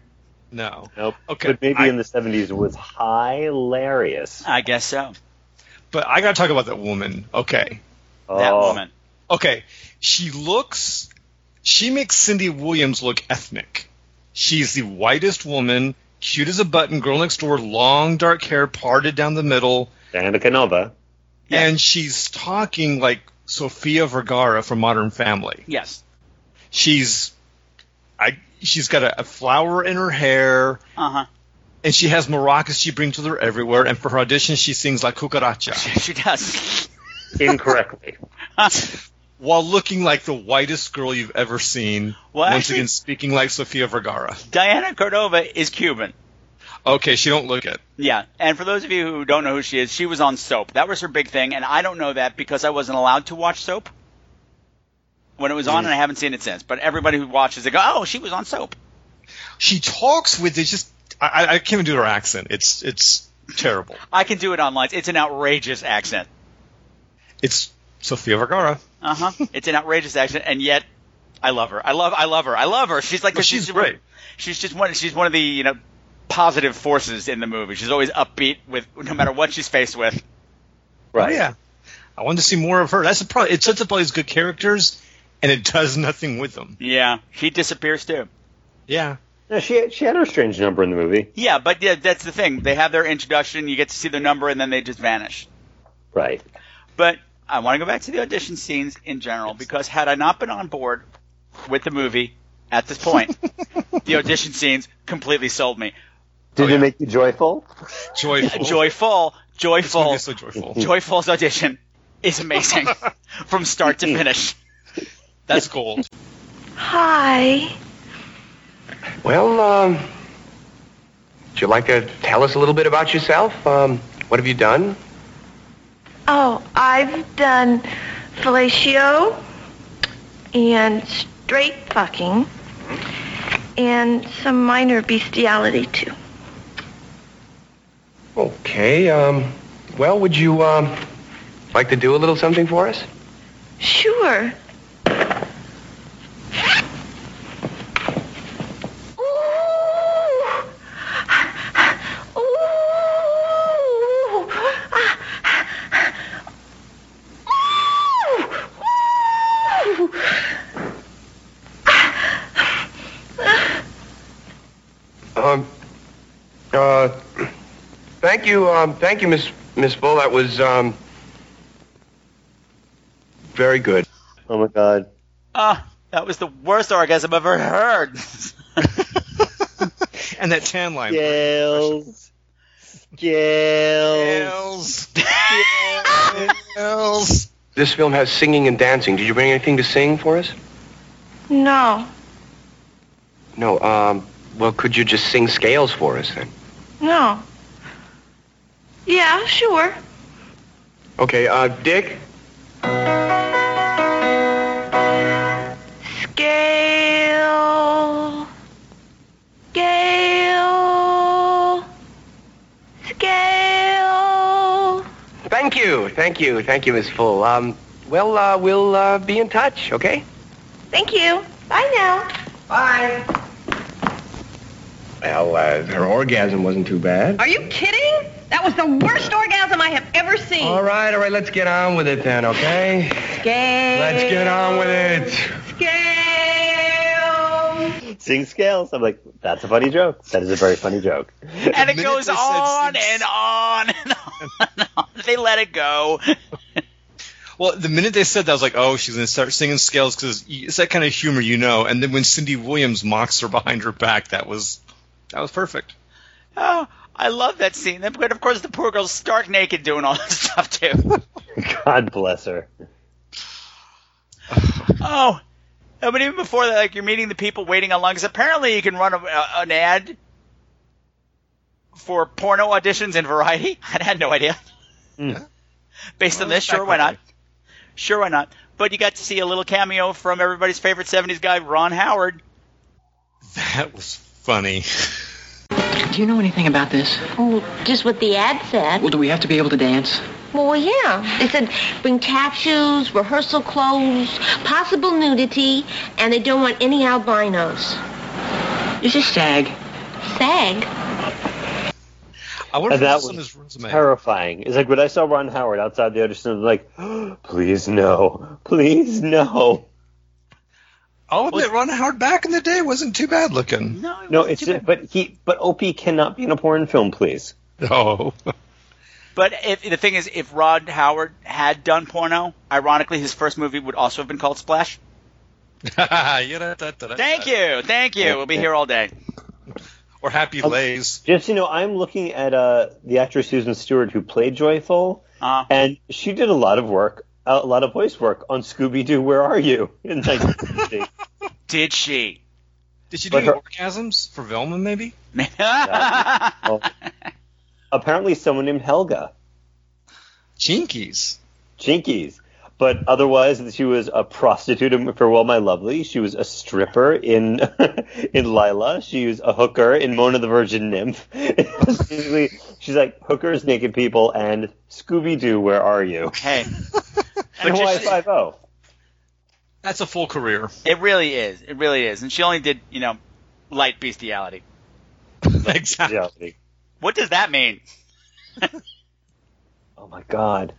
No. Nope. Okay, But maybe I- in the 70s it was hilarious. I guess so. But I got to talk about that woman. Okay. That Oh, woman. Okay. She looks. She makes Cindy Williams look ethnic. She's the whitest woman, cute as a button, girl next door, long dark hair parted down the middle, Diana Canova. Yeah. and she's talking like Sofia Vergara from Modern Family. Yes. She's, I. She's got a, a flower in her hair, Uh huh. and she has maracas she brings with her everywhere. And for her audition, she sings La Cucaracha She does. Incorrectly. while looking like the whitest girl you've ever seen. Well, once actually- again, speaking like Sofia Vergara. Diana Canova is Cuban. Okay, she don't look it. Yeah, and for those of you who don't know who she is, she was on Soap. That was her big thing, and I don't know that because I wasn't allowed to watch Soap when it was on, and I haven't seen it since. But everybody who watches it go, "Oh, she was on Soap." She talks with it's just I, I- can't even do her accent. It's it's terrible. I can do it online. It's an outrageous accent. It's Sofia Vergara. Uh huh. it's an outrageous accent, and yet I love her. I love. I love her. I love her. She's like Well, she's just- great. She's just one. She's one of the you know positive forces in the movie. She's always upbeat with no matter what she's faced with. Right. Oh, yeah, I wanted to see more of her. That's the problem. It sets up all these good characters, and it does nothing with them. Yeah, she disappears too. Yeah, Yeah, she she had her strange number in the movie. Yeah, but yeah, that's the thing. They have their introduction, you get to see their number, and then they just vanish. Right. But I want to go back to the audition scenes in general because had I not been on board with the movie at this point, the audition scenes completely sold me. Did Oh, it yeah. make you joyful? joyful. Joyful, joyful, so joyful. Joyful's audition is amazing from start to finish. That's gold. Hi. Well, um, would you like to tell us a little bit about yourself? Um, what have you done? Oh, I've done fellatio and straight fucking and some minor bestiality too. Okay, um, well, would you, um, like to do a little something for us? Sure. Ooh. Ooh. Ooh. Um, uh, thank you, um, thank you, Miss, Miss Bull. That was, um, very good. Oh my god. Ah, that was the worst orgasm I've ever heard. and that tan line. Scales. Scales. Scales. Scales. This film has singing and dancing. Did you bring anything to sing for us? No, No, um, well, could you just sing scales for us then? no. Yeah, sure. Okay, uh, Dick? Scale. Scale. Scale. Thank you, thank you, thank you, Miss Full. Um, well, uh, we'll, uh, be in touch, okay? Thank you. Bye now. Bye. Well, uh, her orgasm wasn't too bad. Are you kidding? That was the worst orgasm I have ever seen. All right, all right, let's get on with it then, okay? Scale. Let's get on with it. Scale. Sing scales. I'm like, that's a funny joke. That is a very funny joke. and it goes on and on and on and on. They let it go. Well, the minute they said that, I was like, oh, she's going to start singing scales because it's that kind of humor, you know. And then when Cindy Williams mocks her behind her back, that was that was perfect. Oh, I love that scene. But of course, the poor girl's stark naked doing all this stuff too. God bless her. oh, no, but even before that, like you're meeting the people waiting online. Because apparently, you can run a, a, an ad for porno auditions in Variety. I had no idea. Hmm. Based on this, sure, why not? Sure, why not? But you got to see a little cameo from everybody's favorite '70s guy, Ron Howard. That was funny. Do you know anything about this? Oh, just what the ad said. Well, do we have to be able to dance? Well, yeah. They said bring tap shoes, rehearsal clothes, possible nudity, and they don't want any albinos. This is this SAG? SAG? I wonder And if that this is on was his resume. terrifying. It's like when I saw Ron Howard outside the audition, I was like, please no, please no. I'll admit, Ron Howard back in the day wasn't too bad looking. No, it No, it's too bad. but he but Opie cannot be in a porn film, please. No. But if, the thing is, if Rod Howard had done porno, ironically, his first movie would also have been called Splash. Thank you, thank you. We'll be here all day. Or Happy Lays. Just you know, I'm looking at uh, the actress Susan Stewart who played Joyful, Uh, and she did a lot of work, a lot of voice work on Scooby Doo. Where are you? In 1960. did she? Did she do her- orgasms for Velma, maybe? Oh. Apparently, someone named Helga. Jinkies. Jinkies. But otherwise, she was a prostitute in Farewell My Lovely. She was a stripper in in Lila. She was a hooker in Mona the Virgin Nymph. Basically, she's like hookers, naked people, and Scooby Doo. Where are you? hey, And But Hawaii Five O. That's a full career. it really is. It really is. And she only did, you know, light bestiality. exactly. What does that mean? Oh my God!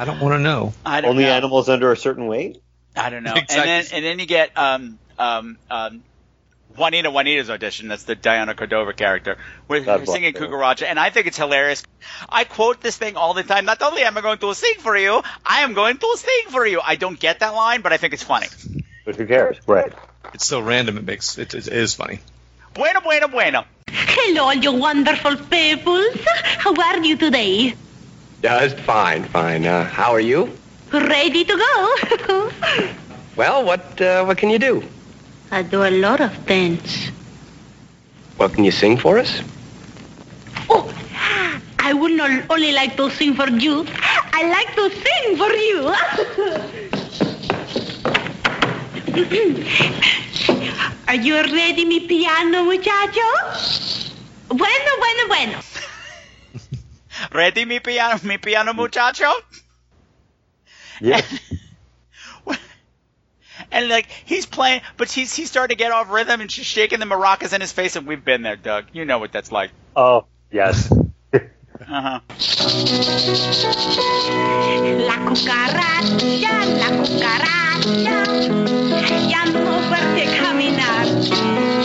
I don't want to know. I don't Only know. animals under a certain weight. I don't know. Exactly. And then and then you get um um um Juanita Juanita's audition. That's the Diana Canova character. Where God her singing her. Cucaracha, and I think it's hilarious. I quote this thing all the time. Not only am I going to sing for you, I am going to sing for you. I don't get that line, but I think it's funny. But who cares? Right. It's so random. It makes it, it is funny. Bueno, bueno, bueno. Hello, all you wonderful peoples. How are you today? Just fine, fine. Uh, how are you? Ready to go? Well, what uh, what can you do? I do a lot of things. Well, can you sing for us? Oh, I would not only like to sing for you, I like to sing for you. Are you ready, mi piano, muchacho? Bueno, bueno, bueno. Ready, mi piano, mi piano muchacho? Yeah. And like he's playing, but he's he's starting to get off rhythm, and she's shaking the maracas in his face, and we've been there, Doug. You know what that's like. Oh yes. Uh huh. La cucaracha, la cucaracha, ya no puede caminar.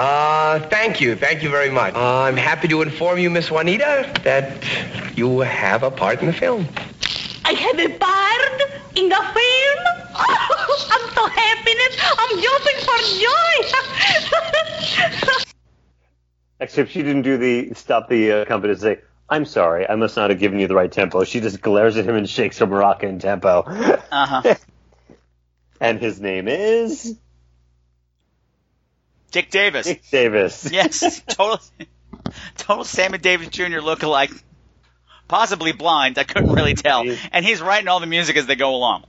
Uh, thank you, thank you very much. Uh, I'm happy to inform you, Miss Juanita, that you have a part in the film. I have a part in the film. I'm so happiness. I'm jumping for joy. Except she didn't do the stop the uh, company to say, "I'm sorry, I must not have given you the right tempo." She just glares at him and shakes her maraca in tempo. Uh huh. and his name is Dick Davis. Dick Davis. Yes, total, total Sammy Davis Jr. lookalike. Possibly blind, I couldn't really tell. And he's writing all the music as they go along.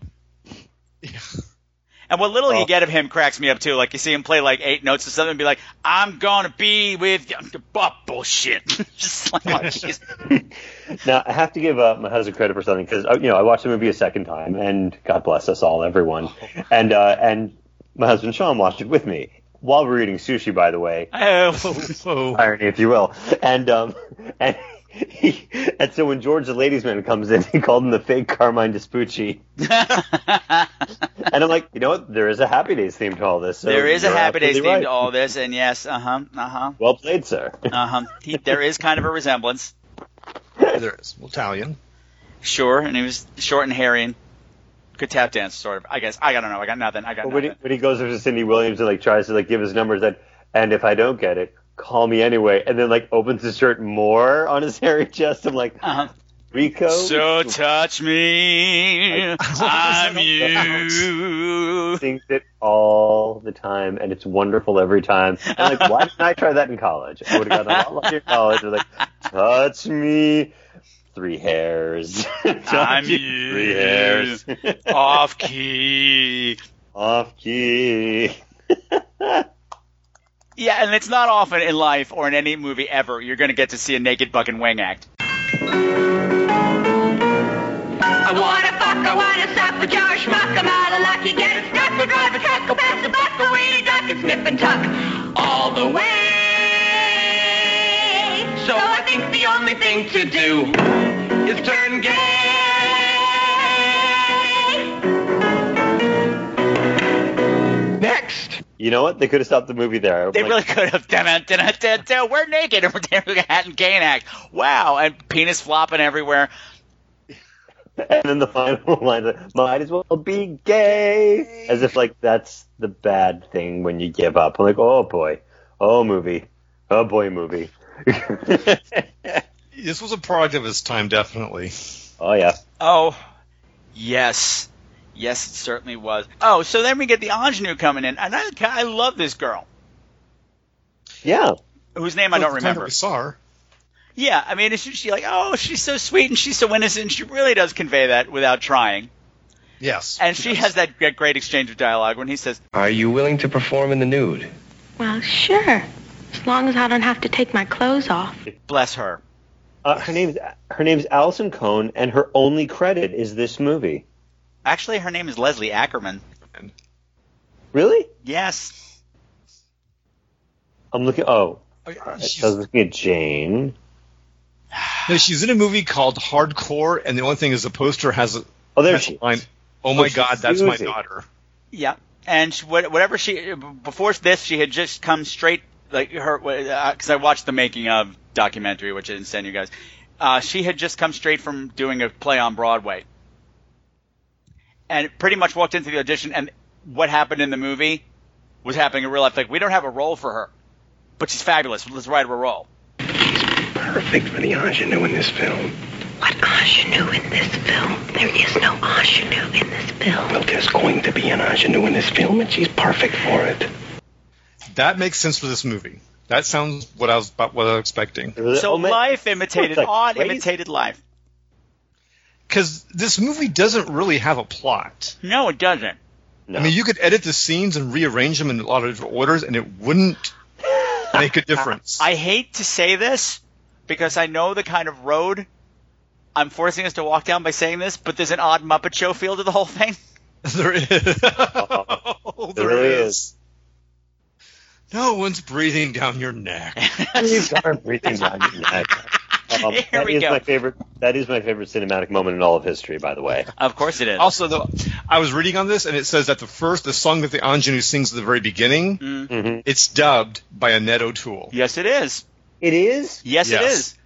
And what little you Oh. get of him cracks me up too. Like you see him play like eight notes or something, and be like, "I'm gonna be with you." Oh, bullshit. Just like, oh. Now I have to give uh, my husband credit for something because you know I watched the movie a second time, and God bless us all, everyone, and uh, and my husband Sean watched it with me while we were eating sushi, by the way, Oh, irony if you will, and um and. He, and so when George the Ladies Man comes in, he called him the fake Carmine Vespucci. And I'm like, you know what? There is a Happy Days theme to all this. So there is a Happy Days absolutely theme right. to all this, and yes, uh huh, uh huh, Well played, sir. uh huh. There is kind of a resemblance. there is. Well, Italian. Sure, and he was short and hairy and could tap dance, sort of. I guess. I don't know. I got nothing. I got When he, nothing. when he goes over to Cindy Williams and like tries to like give his numbers that, and if I don't get it, call me anyway, and then like opens his shirt more on his hairy chest. I'm like, Uh-huh. Rico. So touch me, I'm you. sings it all the time, and it's wonderful every time. I'm like, why didn't I try that in college? I would have gotten a lot luckier in college. Like, touch me, three hairs. I'm you, you. Three hairs. Off key. Off key. Yeah, and it's not often in life or in any movie ever you're going to get to see a naked buck and wing act. I wanna fuck, I wanna suck the jar schmuck. I'm out of luck, you get it stuck. Go drive a truck, go pass the buck, go weedy duck and snip and tuck all the way. Only thing to do is turn gay. Next. You know what? They could have stopped the movie there. They Like, really could have done it. Dun, dun, dun, We're naked and we're doing a Hat and Cane act. Wow, and penis flopping everywhere. And then the final line, is, might as well be gay, as if like that's the bad thing when you give up. I'm like, oh boy, oh movie, oh boy, movie. This was a product of its time, definitely. oh yeah, Oh, yes. Yes, it certainly was. Oh, so then we get the ingenue coming in, and I, I love this girl, yeah. whose name I don't Well, the time that remember. We saw her. Yeah, I mean, it's she like, oh, she's so sweet and she's so innocent. She really does convey that without trying. Yes. And she has that great exchange of dialogue when he says, Are you willing to perform in the nude? Well, sure. As long as I don't have to take my clothes off. "Bless her." Uh, her name's her name's Allison Cohn, and her only credit is this movie. Actually, her name is Leslie Ackerman. Really? Yes. I'm looking. Oh, Oh, I was looking at Jane. No, she's in a movie called Hardcore, and the only thing is the poster has a Oh, there she. a line. Oh Oh, my she's God, that's my daughter. Yeah. And she, whatever she before this, she had just come straight like her because I watched the making of documentary, which I didn't send you guys. Uh, she had just come straight from doing a play on Broadway, and pretty much walked into the audition, and what happened in the movie was happening in real life. Like we don't have a role for her, but she's fabulous. Let's write her a role. She's Perfect for the ingenue in this film. What ingenue in this film? There is no ingenue in this film. Well, there's going to be an ingenue in this film, and she's perfect for it. That makes sense for this movie. That sounds what I was about what I was expecting. So Oh, life imitated, It's like odd crazy. imitated life. Because this movie doesn't really have a plot. No, it doesn't. No. I mean, you could edit the scenes and rearrange them in a lot of different orders, and it wouldn't make a difference. I hate to say this because I know the kind of road I'm forcing us to walk down by saying this, but there's an odd Muppet Show feel to the whole thing. there is. Oh, There really is. No one's breathing down your neck. You start breathing down your neck. Um, Here that we is go. my favorite. That is my favorite cinematic moment in all of history, by the way. Of course it is. Also, though, I was reading on this, and it says that the first, the song that the ingenue sings at the very beginning, Mm-hmm. it's dubbed by Annette O'Toole. yes, it is. It is. Yes, it Yes. is.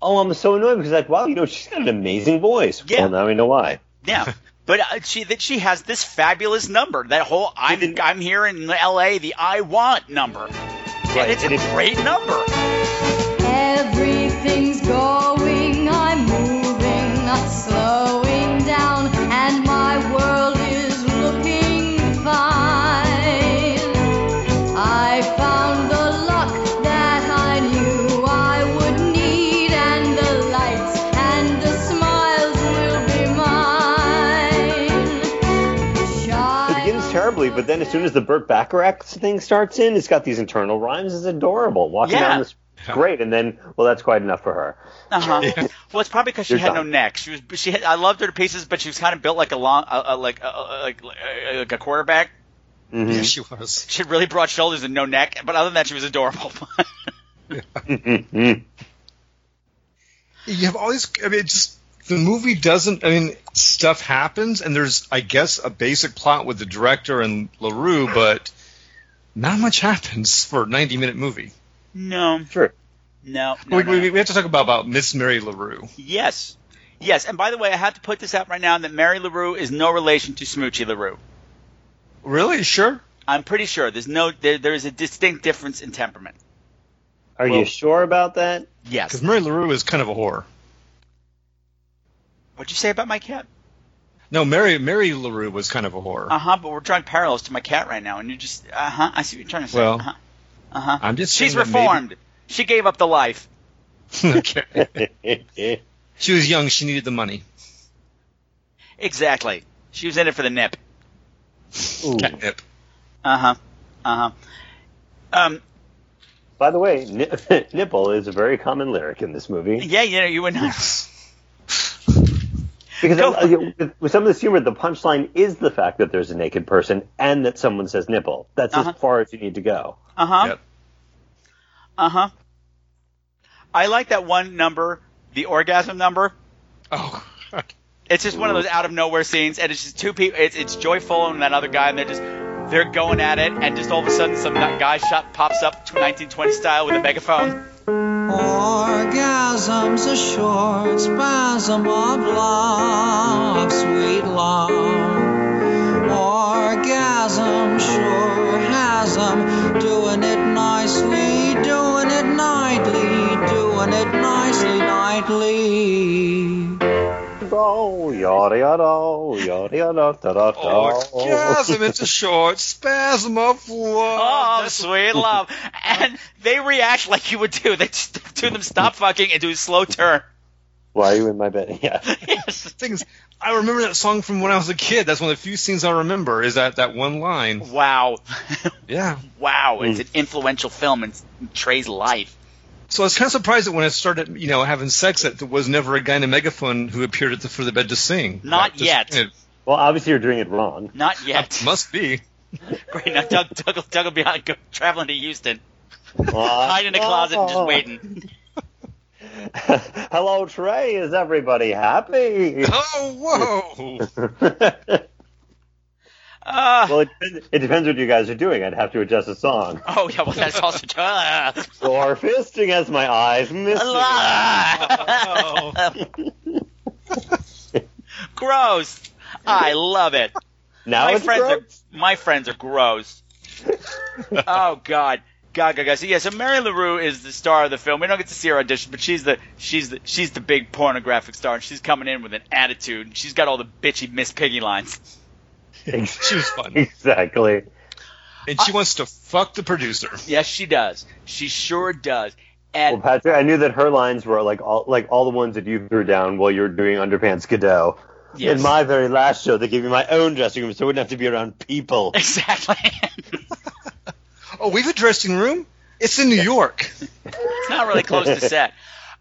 Oh, I'm so annoyed because like, wow, you know, she's got an amazing voice. Yeah. Well, now we know why. Yeah. But uh, she that she has this fabulous number. That whole I'm I'm here in L.A. The I want number. And it's a it- great number. But then as soon as the Burt Bacharach thing starts in, it's got these internal rhymes. It's adorable. Walking Yeah. down this, great, and then well, that's quite enough for her. Uh huh. Well, it's probably because she You're had no neck. She was she had, I loved her to pieces, but she was kind of built like a long uh, uh, like uh, uh, like like a quarterback. Mhm. Yeah, she was. She had really broad shoulders and no neck, but other than that, she was adorable. You have all these. I mean, it just the movie doesn't. I mean, stuff happens, and there's, I guess, a basic plot with the director and Larue, but not much happens for a 90 minute movie. no. Sure. No, no, we, no, we, we have to talk about, about Miss Mary LaRue. Yes. Yes, and by the way, I have to put this out right now that Mary LaRue is no relation to Smoochie LaRue. Really? Sure? I'm pretty sure there's no there, there is a distinct difference in temperament. Are Well- you sure about that? Yes. Because Mary LaRue is kind of a whore. What'd you say about my cat? No, Mary Mary LaRue was kind of a whore. Uh huh. But we're drawing parallels to my cat right now, and you just uh huh. I see what you're trying to say. Well, uh huh. Uh huh. I'm just She's saying that maybe- reformed. She gave up the life. okay. She was young. She needed the money. Exactly. She was in it for the nip. Ooh. Catnip. Uh huh. Uh huh. Um. By the way, ni- nipple is a very common lyric in this movie. Yeah. You know. You would know. Because Go uh, with, with some of this humor, the punchline is the fact that there's a naked person and that someone says nipple. That's Uh-huh. as far as you need to go. Uh huh. Yep. Uh huh. I like that one number, the orgasm number. Oh. It's just one of those out of nowhere scenes, and it's just two people. It's, it's Joy Fuller and that other guy, and they're just they're going at it, and just all of a sudden some guy shot pops up 1920 style with a megaphone. Orgasm's a short spasm of love, sweet love. Orgasm sure has 'em doing it nicely, doing it nightly, doing it nicely, nightly. Oh, yada yada, yada yada, da da da. Orgasm, it's a short spasm of love. Oh, sweet love, and they react like you would do. They just do them stop fucking and do a slow turn. Why are you in my bed? Yeah. Yes. things. I remember that song from when I was a kid. That's one of the few scenes I remember. Is that that one line? Wow. Yeah. wow. It's mm. an influential film in Trey's life. So I was kind of surprised that when I started, you know, having sex, that there was never a guy in a megaphone who appeared at the foot of the bed to sing. Not That yet. disappointed. Well, obviously you're doing it wrong. Not yet. Must be. Great. Now Doug, Doug, Doug will be out, go, traveling to Houston. Uh, Hide in a closet and just waiting. Hello, Trey. Is everybody happy? Oh, whoa! Uh, well, it depends, it depends what you guys are doing. I'd have to adjust the song. oh, yeah, well, that's also true. Uh, Or fisting as my eyes miss. gross. I love it. Now my it's friends gross? are my friends are gross. oh God. God, God, God. So yeah, so Mary LaRue is the star of the film. We don't get to see her audition, but she's the she's the she's the big pornographic star, and she's coming in with an attitude. and She's got all the bitchy Miss Piggy lines. she was fun, Exactly. and she wants to fuck the producer. Yes, she does. She sure does. And Well, Patrick, I knew that her lines were like all like all the ones that you threw down while you were doing Underpants Godot. Yes. In my very last show, they gave me my own dressing room, so I wouldn't have to be around people. exactly. Oh, we have a dressing room. It's in New York. it's not really close to set.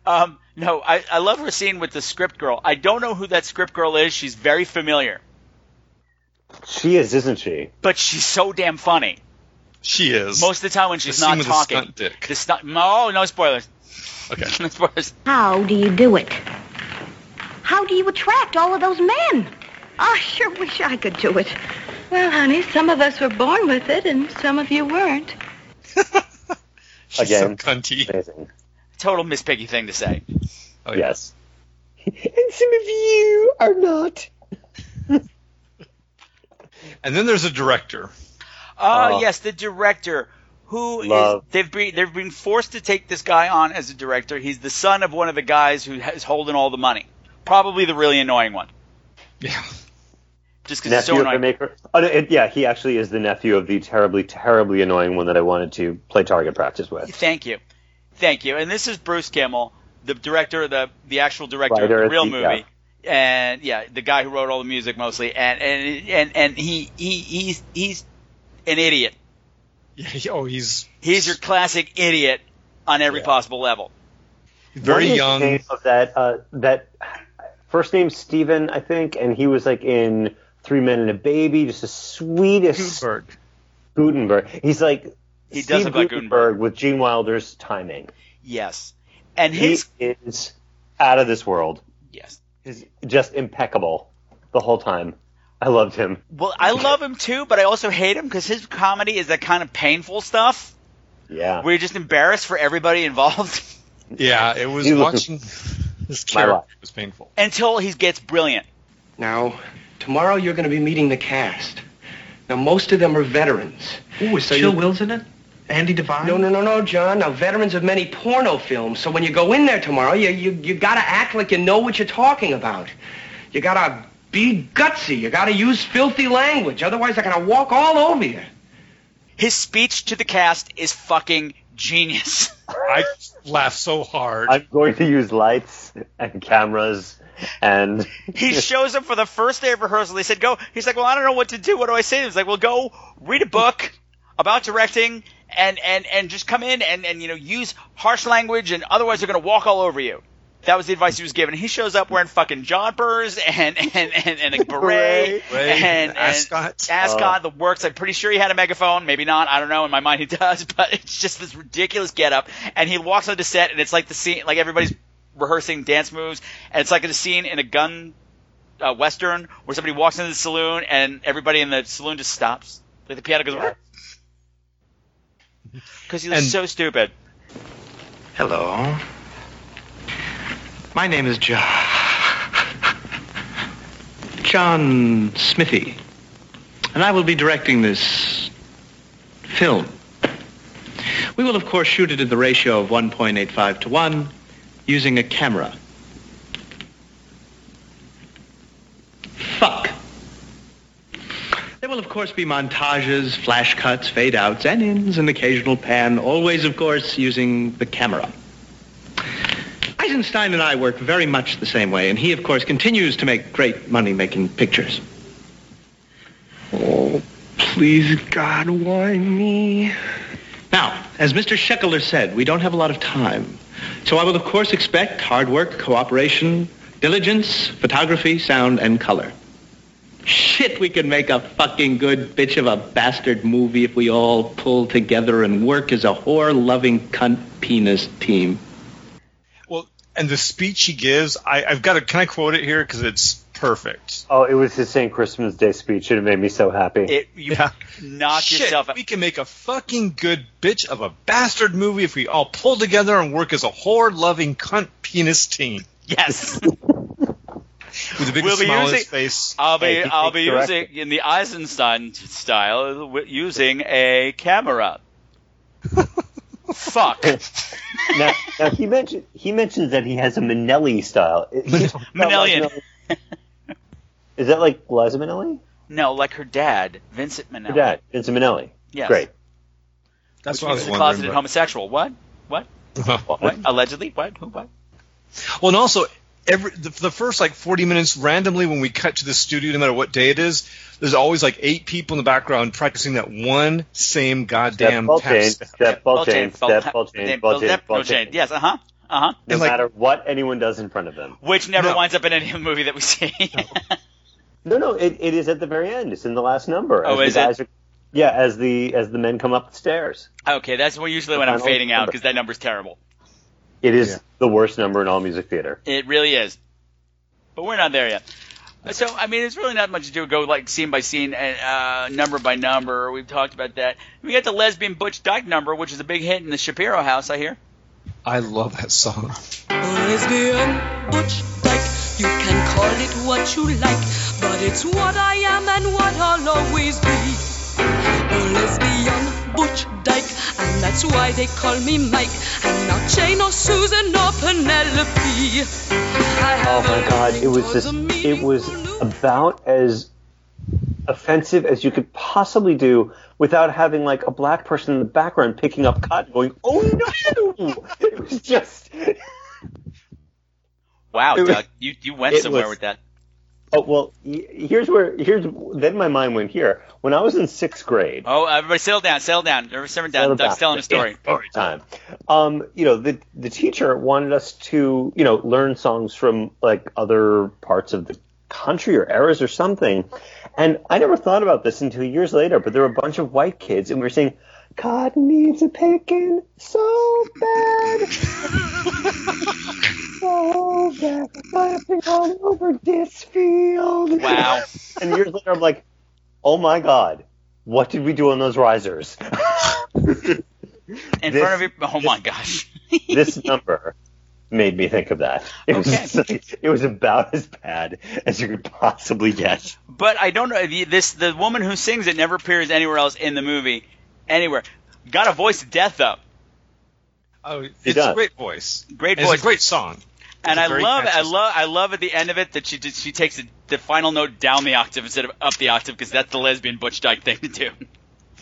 Um, no, I, I love her scene with the script girl. I don't know who that script girl is. She's very familiar, She is, isn't she? but she's so damn funny. She is. Most of the time when she's The scene not with the talking. stunt dick. The stunt. No, no spoilers. Okay. no spoilers. How do you do it? How do you attract all of those men? I sure wish I could do it. Well, honey, some of us were born with it, and some of you weren't. She's Again. so cunty. Amazing. Total Miss Piggy thing to say. Oh, yeah. Yes. and some of you are not. And then there's a director. Oh, Oh. yes, the director who Love. they've been they've been forced to take this guy on as a director. He's the son of one of the guys who is holding all the money. Probably the really annoying one. Yeah. Just because it's Nephew so of the annoying. maker. Oh, no, it, yeah, he actually is the nephew of the terribly, terribly annoying one that I wanted to play target practice with. Thank you, thank you. And this is Bruce Kimmel, the director, the the actual director Writer, of the real the- movie, and yeah, the guy who wrote all the music mostly. And and and and he he he's he's an idiot. Yeah. Oh, he's He's your classic idiot on every Yeah. possible level. very What is young. Name of that uh, that first name Steven, I think, and he was like in Three Men and a Baby, just the sweetest Guttenberg. Guttenberg. He's like He does look like Guttenberg. with Gene Wilder's timing. Yes, and He is out of this world. yes. He's just impeccable the whole time. I loved him. Well, I love him too, but I also hate him because his comedy is that kind of painful stuff Yeah. where you're just embarrassed for everybody involved. Yeah, it was You- watching this My character life. was painful. Until he gets brilliant. Now, tomorrow you're going to be meeting the cast. Now, most of them are veterans. Ooh, is So Chill you- Wills in it? Andy Devine? No, no, no, no, John. Now, veterans of many porno films. So when you go in there tomorrow, you you you gotta act like you know what you're talking about. You gotta be gutsy. You gotta use filthy language. Otherwise, they're gonna walk all over you. His speech to the cast is fucking genius. I laughed so hard. I'm going to use lights and cameras and He shows up for the first day of rehearsal. They said, go. He's like, well, I don't know what to do. What do I say? He's like, well, go read a book about directing and, and, and just come in and, and, you know, use harsh language and otherwise they're going to walk all over you. That was the advice he was given. He shows up wearing fucking jodhpurs and, and, and, and a beret Beret, and, and ascot. ascot, the works. I'm pretty sure he had a megaphone. Maybe not. I don't know. In my mind, he does. But it's just this ridiculous getup. And he walks onto set, and it's like the scene, like everybody's rehearsing dance moves, and it's like a scene in a gun uh, western where somebody walks into the saloon, and everybody in the saloon just stops. Like the piano goes. Because he looks And- so stupid. Hello. My name is John. John Smithy. And I will be directing this film. We will, of course, shoot it in the ratio of 1.85 to 1 using a camera. Fuck. There will, of course, be montages, flash cuts, fade outs, and ins, and occasional pan, always, of course, using the camera. Eisenstein and I work very much the same way, and he, of course, continues to make great money making pictures. Oh, please, God, why me? Now, as Mr. Schechter said, we don't have a lot of time. So I will, of course, expect hard work, cooperation, diligence, photography, sound, and color. Shit, we could make a fucking good bitch of a bastard movie if we all pull together and work as a whore-loving cunt penis team. Well, and the speech he gives, I, I've got to. Can I quote it here because it's perfect. oh, it was his St. Christmas Day speech. and It made me so happy. It, you knock Shit, yourself out. we can make a fucking good bitch of a bastard movie if we all pull together and work as a whore-loving cunt penis team. Yes. With a big We'll be smile on using- his face. I'll be Hey, I'll be direction. using in the Eisenstein style using a camera. Fuck. now, now he mentioned he mentions that he has a Manelli style. Is- Is that like Liza Minnelli? No, like her dad, Vincent Minnelli. Her dad, Vincent Minnelli. Yes. Great. That's Which what I was is a wondering. closeted but- homosexual. What? What? What? Allegedly? What? Who? What? Well, and also every the, the first like 40 minutes randomly when we cut to the studio, no matter what day it is, there's always like eight people in the background practicing that one same goddamn Step, ball tap change, step. step, ball Ball change, chain, step, ball change, name- ball change, step, ball ball chain. Yes. Uh huh. Uh huh. No And, like- matter what anyone does in front of them. Which never No. winds up in any movie that we see. No, no, it, it is at the very end. It's in the last number. Oh, as the is it? Are, yeah, as the as the men come up the stairs. okay, that's when usually when I'm Final fading out because that number's terrible. It is Yeah. the worst number in all music theater. It really is. But we're not there yet. So I mean, it's really not much to do. Go like scene by scene and uh, number by number. We've talked about that. We got the lesbian Butch Dyke number, which is a big hit in the Shapiro house. I hear. I love that song. Lesbian Butch Dyke, you can call it what you like, but it's what I am and what I'll always be. Lesbian Butch Dyke, and that's why they call me Mike, and not Jane or Susan or Penelope. I Oh my god, it was leaning just it was about as offensive as you could possibly do without having like a black person in the background picking up cotton going, "Oh no!" It was just Wow, It was- Doug, you you went somewhere was- with that. Oh well, here's where here's then my mind went here. When I was in sixth grade, Oh, everybody, settle down, settle down. Everybody, settle down. Settle Doug's telling a story. Story time. Um, you know, the the teacher wanted us to, you know, learn songs from like other parts of the country or eras or something. And I never thought about this until years later, but there were a bunch of white kids and we were saying, God needs a picking so bad. so bad. Laughing all over this field. Wow. And years later I'm like, oh my God, what did we do on those risers? In This- front of you. Oh my gosh. this number made me think of that. It was Okay. like, it was about as bad as you could possibly get. But I don't know. the- This the woman who sings it never appears anywhere else in the movie, anywhere. Got a voice of death though, Oh, it's a great voice. great voice. It's a great song. and It's a I very love, I love, I love at the end of it that she did, she takes the, the final note down the octave instead of up the octave because that's the lesbian Butch Dyke thing to do.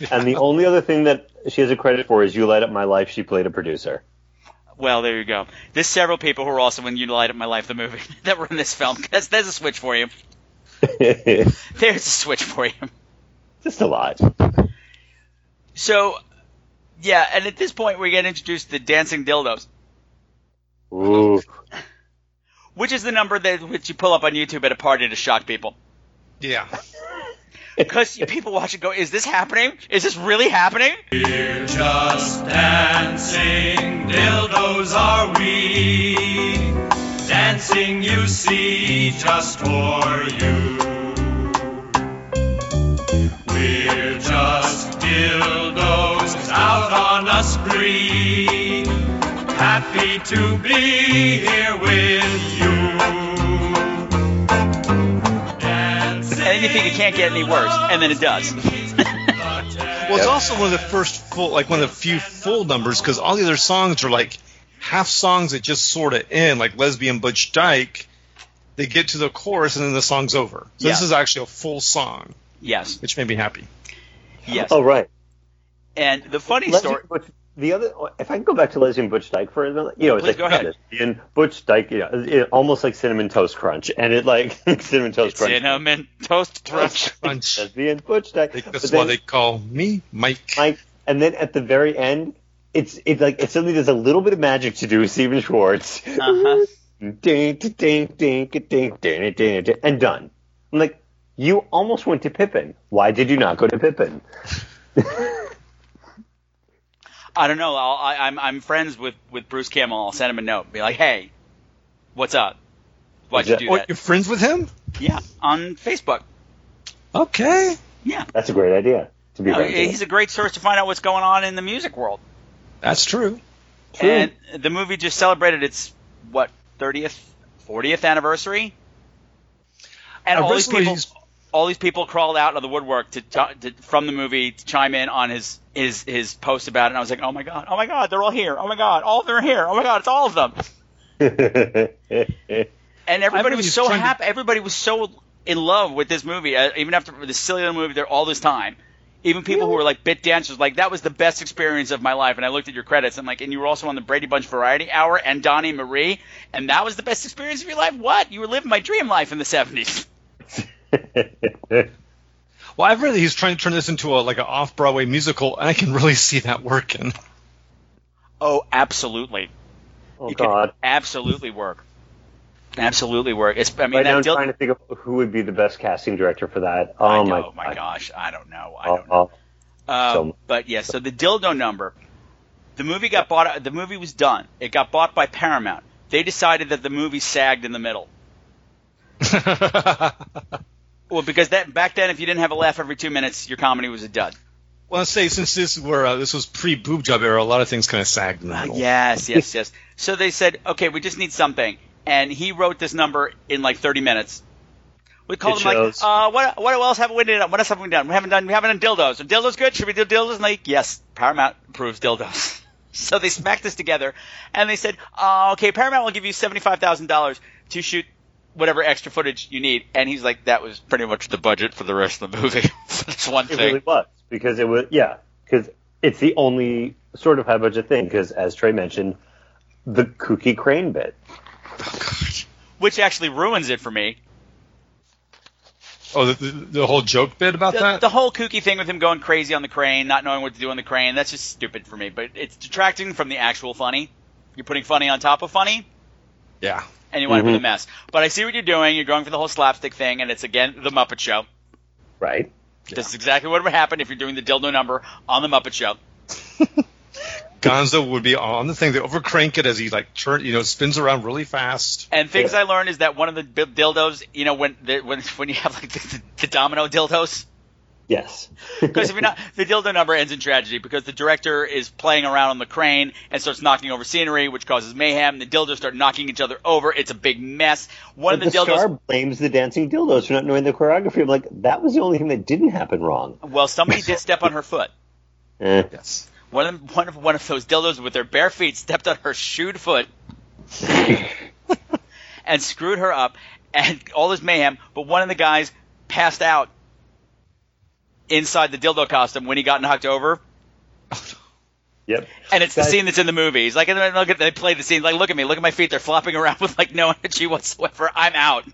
And the only other thing that she has a credit for is "You Light Up My Life." She played a producer. Well, there you go. There's several people who are also in You Light Up My Life, the movie, that were in this film. That's, there's a switch for you. There's a switch for you. Just a lot. So, yeah, and at this point we get introduced to the dancing dildos, Ooh. which is the number that which you pull up on YouTube at a party to shock people. Yeah. Because people watch it go, is this happening? Is this really happening? We're just dancing dildos are we Dancing you see just for you We're just dildos out on a spree Happy to be here with you And then you think it can't get any worse, and then it does. Well, it's also one of the first full, like one of the few full numbers, because all the other songs are like half songs that just sort of end, like Lesbian Butch Dyke. They get to the chorus and then the song's over. So this is actually a full song, Yes, which made me happy. Yes. Oh right. And the funny Lesbian story. Butch, the other, if I can go back to Lesbian Butch Dyke for a minute, you know, it's like go ahead. lesbian Butch Dyke, you know, it, almost like cinnamon toast crunch, and it like cinnamon toast crunch. Cinnamon toast crunch. Crunch. Lesbian Butch Dyke. That's But why then- they call me Mike. Mike, and then at the very end, it's it's like it suddenly there's a little bit of magic to do with Stephen Schwartz. Uh-huh. Ding, ding, ding, ding, ding, ding, ding, ding, and done. I'm like, you almost went to Pippin. Why did you not go to Pippin? I don't know. I'll, I, I'm I'm friends with with Bruce Kimmel. I'll send him a note. Be like, hey, what's up? Why'd you do Oh, that? you're friends with him? Yeah, on Facebook. Okay. Yeah. That's a great idea. To be No, frank. he's a great source to find out what's going on in the music world. That's true. true. And the movie just celebrated its what 30th, 40th anniversary, and all these people, he's- all these people crawled out of the woodwork to, to from the movie to chime in on his his his post about it. And I was like, oh my god, oh my god, they're all here. Oh my god, all of them are here. Oh my god, it's all of them. And everybody was so trying to- happy. Everybody was so in love with this movie, uh, even after the silly little movie there all this time. Even people who were like bit dancers, like that was the best experience of my life. And I looked at your credits, and like, and you were also on the Brady Bunch Variety Hour and Donny Marie, and that was the best experience of your life. What? You were living my dream life in the seventies. Well, I've read that he's trying to turn this into a like an off Broadway musical, and I can really see that working. Oh, absolutely. oh You could God. absolutely work. Absolutely work. It's, I mean, right now I'm Dil- trying to think of who would be the best casting director for that. I Oh know, my, my gosh, I don't know. I Oh, don't know. oh. Um, So- but yeah, so the dildo number, the movie got bought. The movie was done. It got bought by Paramount. They decided that the movie sagged in the middle. Well, because that back then, if you didn't have a laugh every two minutes, your comedy was a dud. well, let's say since this were uh, this was pre boob job era, a lot of things kind of sagged in the middle. Yes, yes, yes. So they said, okay, we just need something, and he wrote this number in like 30 minutes. We called It him like, uh, what, what else haven't we done? What else haven't we done? We haven't done, we haven't done dildos. Are dildos good? Should we do dildos? And like, yes, Paramount approves dildos. so they smacked this together, and they said, uh, okay, Paramount will give you seventy-five thousand dollars to shoot whatever extra footage you need. And he's like, that was pretty much the budget for the rest of the movie. for this one It thing. It really was because it was yeah because it's the only sort of high budget thing because as Trey mentioned, the kooky crane bit. Oh, Which actually ruins it for me. Oh, the, the, the whole joke bit about the, that. the whole kooky thing with him going crazy on the crane, not knowing what to do on the crane, that's just stupid for me. But it's detracting from the actual funny. You're putting funny on top of funny, yeah. And you wind up Mhm. with a mess. But I see what you're doing. You're going for the whole slapstick thing, and it's again the Muppet Show. Right. This is exactly what would happen if you're doing the dildo number on the Muppet Show. Gonzo would be on the thing. They overcrank it as he like turn, you know, spins around really fast. And things I learned is that one of the dildos, you know, when the, when when you have like the, the domino dildos, Yes. Because if you're not, the dildo number ends in tragedy because the director is playing around on the crane and starts knocking over scenery, which causes mayhem. The dildos start knocking each other over. It's a big mess. One But of the, dildos. star blames the dancing dildos for not knowing the choreography. I'm like, that was the only thing that didn't happen wrong. Well, somebody did step on her foot. Eh. Yes. One of them, one of one of those dildos with their bare feet stepped on her shoed foot and screwed her up, and all this mayhem. But one of the guys passed out inside the dildo costume when he got knocked over. Yep. And it's the scene that's in the movie. He's like, and then look at they play the scene. Like, look at me, look at my feet. They're flopping around with like no energy whatsoever. I'm out.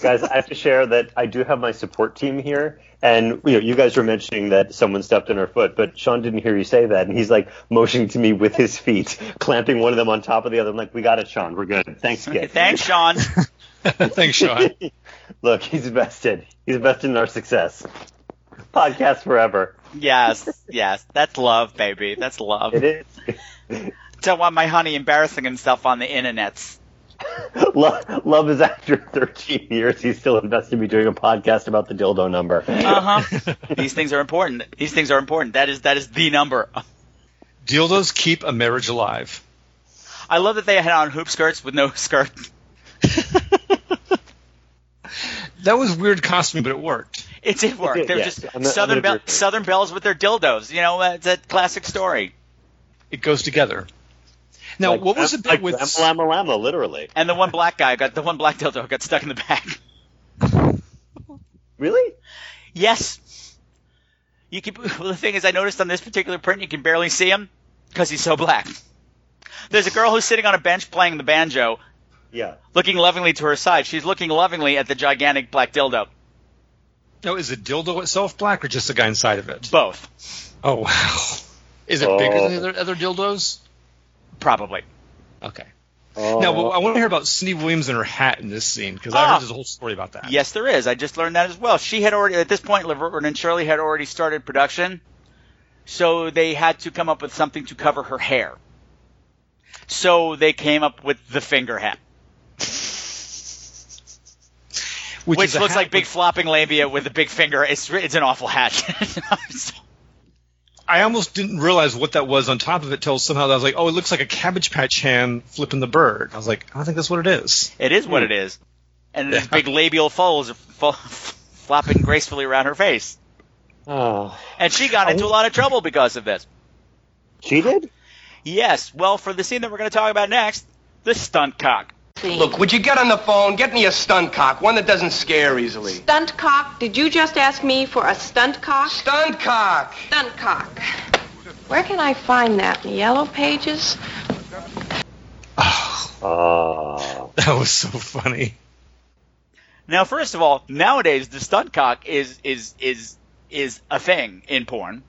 Guys, I have to share that I do have my support team here, and you know, you guys were mentioning that someone stepped on her foot, but Sean didn't hear you say that, and he's like motioning to me with his feet, clamping one of them on top of the other. I'm like, "We got it, Sean. We're good. Thanks, kid." Thanks, Sean. Thanks, Sean. Look, he's invested. He's invested in our success. Podcast forever. yes, yes, that's love, baby. That's love. It is. Don't want my honey embarrassing himself on the internets. love, love is after 13 years. He's still invested in me doing a podcast about the dildo number. Uh huh. These things are important. These things are important. That is that is the number. Dildos keep a marriage alive. I love that they had on hoop skirts with no skirt. That was weird costume, but it worked. It did work. They're yeah. just I'm southern gonna belle, agree with you. southern belles with their dildos. You know, it's a classic story. It goes together. Now, Like- what was the bit like with? Lama Lama Lama, literally. And the one black guy got the one black dildo got stuck in the back. Really? Yes. You can. Well, the thing is, I noticed on this particular print, you can barely see him because he's so black. There's a girl who's sitting on a bench playing the banjo, Yeah. looking lovingly to her side. She's looking lovingly at the gigantic black dildo. No, is the dildo itself black or just the guy inside of it? Both, Oh wow. Is it bigger than the other, other dildos? probably. Okay. Oh. Now, well, I want to hear about Cindy Williams and her hat in this scene because I Ah. heard there's a whole story about that. Yes, there is. I just learned that as well. She had already, at this point, Laverne and Shirley had already started production, so they had to come up with something to cover her hair. So they came up with the finger hat, which, is a looks hat like big with- flopping labia with a big finger. It's it's an awful hat. I almost didn't realize what that was on top of it till somehow I was like, oh, it looks like a Cabbage Patch hand flipping the bird. I was like, I don't think that's what it is. it is what hmm. it is, and these big labial folds fo- flopping gracefully around her face. Oh. And she got into a lot of trouble because of this. She did? Yes. Well, for the scene that we're going to talk about next, the stunt cock. Look, would you get on the phone? Get me a stun cock, one that doesn't scare easily. Stunt cock? Did you just ask me for a stunt cock? Stunt cock! Stunt cock. Where can I find that? In the yellow pages? Oh. That was so funny. Now, first of all, nowadays the stunt cock is is is is a thing in porn.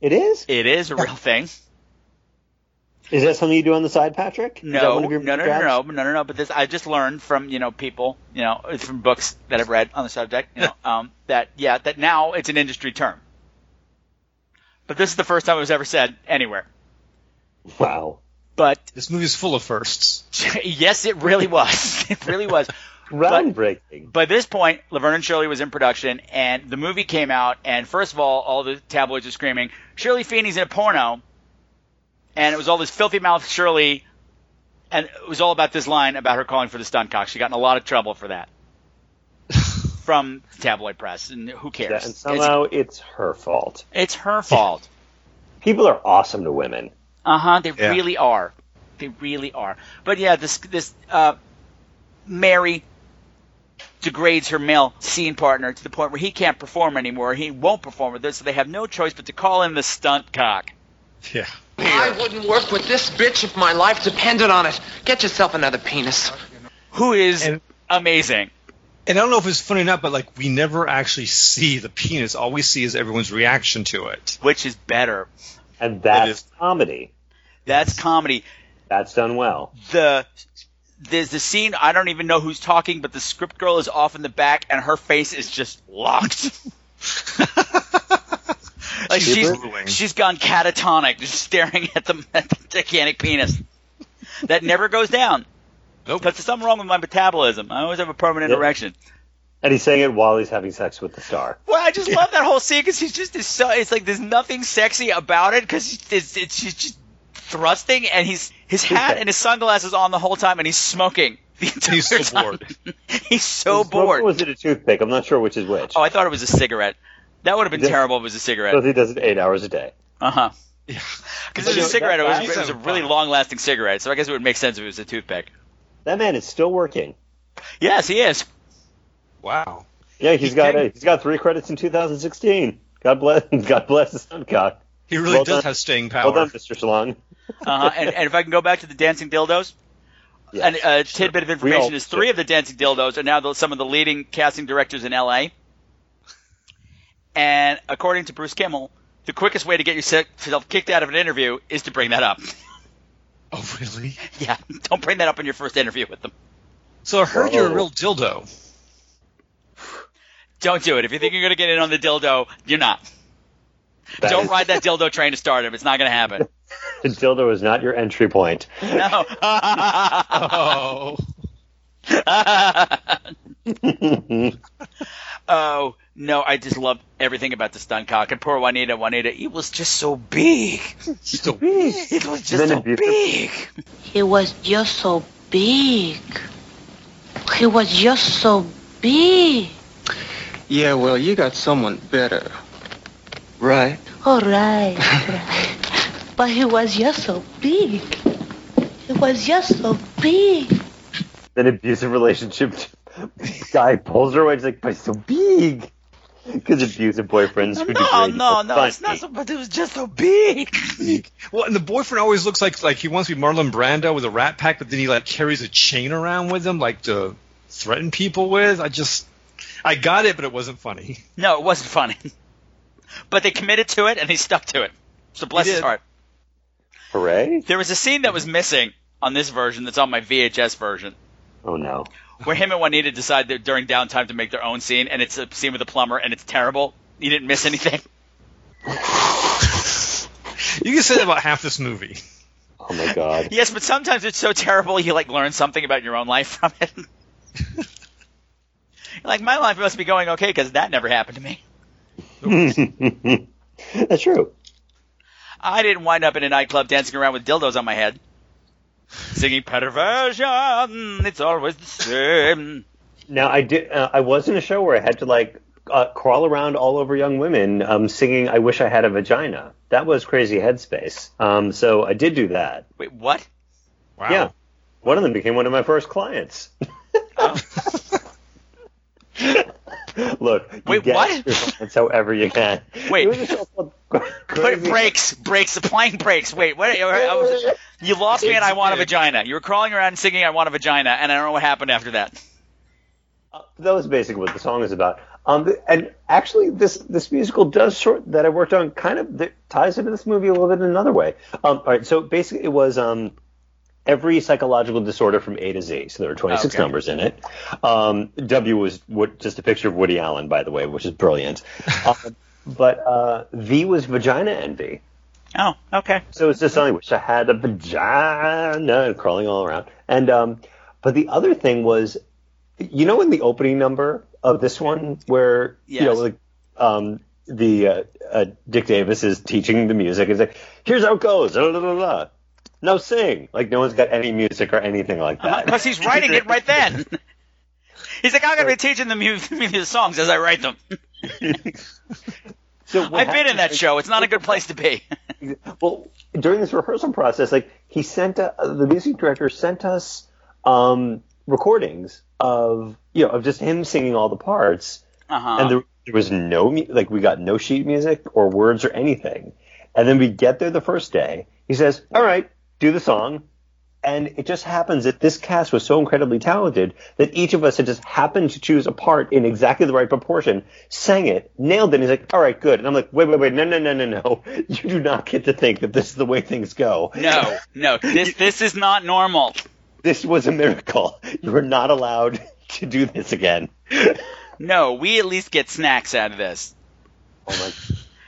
It is? It is a real thing. Is that something you do on the side, Patrick? Is that No, no, no, no, no, no, no, no. But this, I just learned from you know people, you know, from books that I've read on the subject, you know, um, that yeah, that now it's an industry term. But this is the first time it was ever said anywhere. Wow. But This movie is full of firsts. yes, it really was. It really was. Groundbreaking. By this point, Laverne and Shirley was in production, and the movie came out. And first of all, all the tabloids were screaming, "Shirley Feeney's in a porno," and it was all this filthy mouth Shirley, and it was all about this line about her calling for the stunt cock. She got in a lot of trouble for that from the tabloid press, and who cares? Yeah, and somehow it's her fault. it's, it's her fault. People are awesome to women. Uh huh. They Yeah. really are. They really are. But yeah, this this uh, Mary degrades her male scene partner to the point where he can't perform anymore. He won't perform with this, so they have no choice but to call in the stunt cock. Yeah. I wouldn't work with this bitch if my life depended on it. Get yourself another penis. Who is And- amazing. And I don't know if it's funny or not, but like we never actually see the penis. All we see is everyone's reaction to it. Which is better. And that's is. comedy. That's comedy. That's done well. The there's the scene I don't even know who's talking, but the script girl is off in the back and her face is just locked. like She's she's she's gone catatonic, just staring at the, at the gigantic penis that never goes down. Nope. But there's something wrong with my metabolism. I always have a permanent Yep. erection. And he's saying it while he's having sex with the star. Well, I just love that whole scene because he's just is so. It's like there's nothing sexy about it because it's, it's he's just thrusting and he's his hat and his sunglasses on the whole time and he's smoking. The entire He's so time. bored. he's so Or bored. was it a toothpick? I'm not sure which is which. Oh, I thought it was a cigarette. That would have been This- terrible if it was a cigarette. Because he does it eight hours a day. Uh huh. Because it was a cigarette. It was, it was a really long-lasting cigarette, so I guess it would make sense if it was a toothpick. That man is still working. Yes, he is. Wow. Yeah, he's got uh, he's got three credits in 2016. God bless God bless his Suncock. He really Well does done. have staying Well power. done, Mr. Shalong. Uh-huh. and, and if I can go back to the dancing dildos, and a tidbit of information all- is three of the dancing dildos are now the, some of the leading casting directors in LA. And according to Bruce Kimmel, the quickest way to get yourself kicked out of an interview is to bring that up. Oh, really? Yeah, don't bring that up in your first interview with them. So I heard you're a real dildo. Don't do it. If you think you're going to get in on the dildo, you're not. That don't is- ride that dildo train to stardom. It's not going to happen. The dildo is not your entry point. No. Oh. Oh no, I just love everything about the stunt cock and poor Juanita. Juanita, it was just so big. So big. It was just so big. He was just so big. He was just so big. Yeah, well, you got someone better. Right? All right. right. but he was just so big. He was just so big. An abusive relationship. Guy pulls her away. He's like, "But it's so big." Because abusive boyfriends who No, degrade no, you. no, it's not so. But it was just so big. Well, and the boyfriend always looks like like he wants to be Marlon Brando with a rat pack, but then he like carries a chain around with him, like to threaten people with. I just, I got it, but it wasn't funny. No, it wasn't funny. But they committed to it and they stuck to it. So bless his heart. Hooray! There was a scene that was missing on this version that's on my VHS version. Oh no. Where him and Juanita decide that during downtime to make their own scene, and it's a scene with a plumber, and it's terrible. You didn't miss anything. You can say that about half this movie. Oh my god. Yes, but sometimes it's so terrible you like learn something about your own life from it. like my life must be going okay because that never happened to me. That's true. I didn't wind up in a nightclub dancing around with dildos on my head, singing "Perversion." It's always the same. Now I did. Uh, I was in a show where I had to like uh, crawl around all over young women, um, singing "I Wish I Had a Vagina." That was crazy headspace. Um, so I did do that. Wait, what? Wow. Yeah, one of them became one of my first clients. Look, you Wait, get what? however you can. Wait. It was a show called Put brakes, brakes, applying brakes. Wait, what? I was- you lost me, and I want a vagina. You were crawling around singing "I want a vagina," and I don't know what happened after that. that was basically what the song is about. Um, and actually, this this musical does sort that I worked on kind of ties into this movie a little bit in another way. Um, all right, so basically, it was um, every psychological disorder from A to Z. So there were 26 Okay. numbers in it. Um, w was what, just a picture of Woody Allen, by the way, which is brilliant. um, but uh, V was vagina envy. Oh, okay. So it's just something which I had a vagina and crawling all around. And um, but the other thing was, you know, in the opening number of this one, where you know, like um, the uh, uh, Dick Davis is teaching the music. It's like, here's how it goes. Da, da, da, da. Now sing. Like no one's got any music or anything like that. Because he's writing it right then. He's like, I'm going to be teaching the mu- the songs as I write them. So I've been in happened- that show. It's not a good place to be. well, during this rehearsal process, like he sent uh, the music director sent us um, recordings of you know of just him singing all the parts, Uh-huh. and there, there was no like we got no sheet music or words or anything, and then we get there the first day. He says, "All right, do the song." And it just happens that this cast was so incredibly talented that each of us had just happened to choose a part in exactly the right proportion, sang it, nailed it. And he's like, all right, good. And I'm like, wait, wait, wait, no, no, no, no, no. You do not get to think that this is the way things go. No, no, this this is not normal. This was a miracle. You are not allowed to do this again. No, we at least get snacks out of this. Oh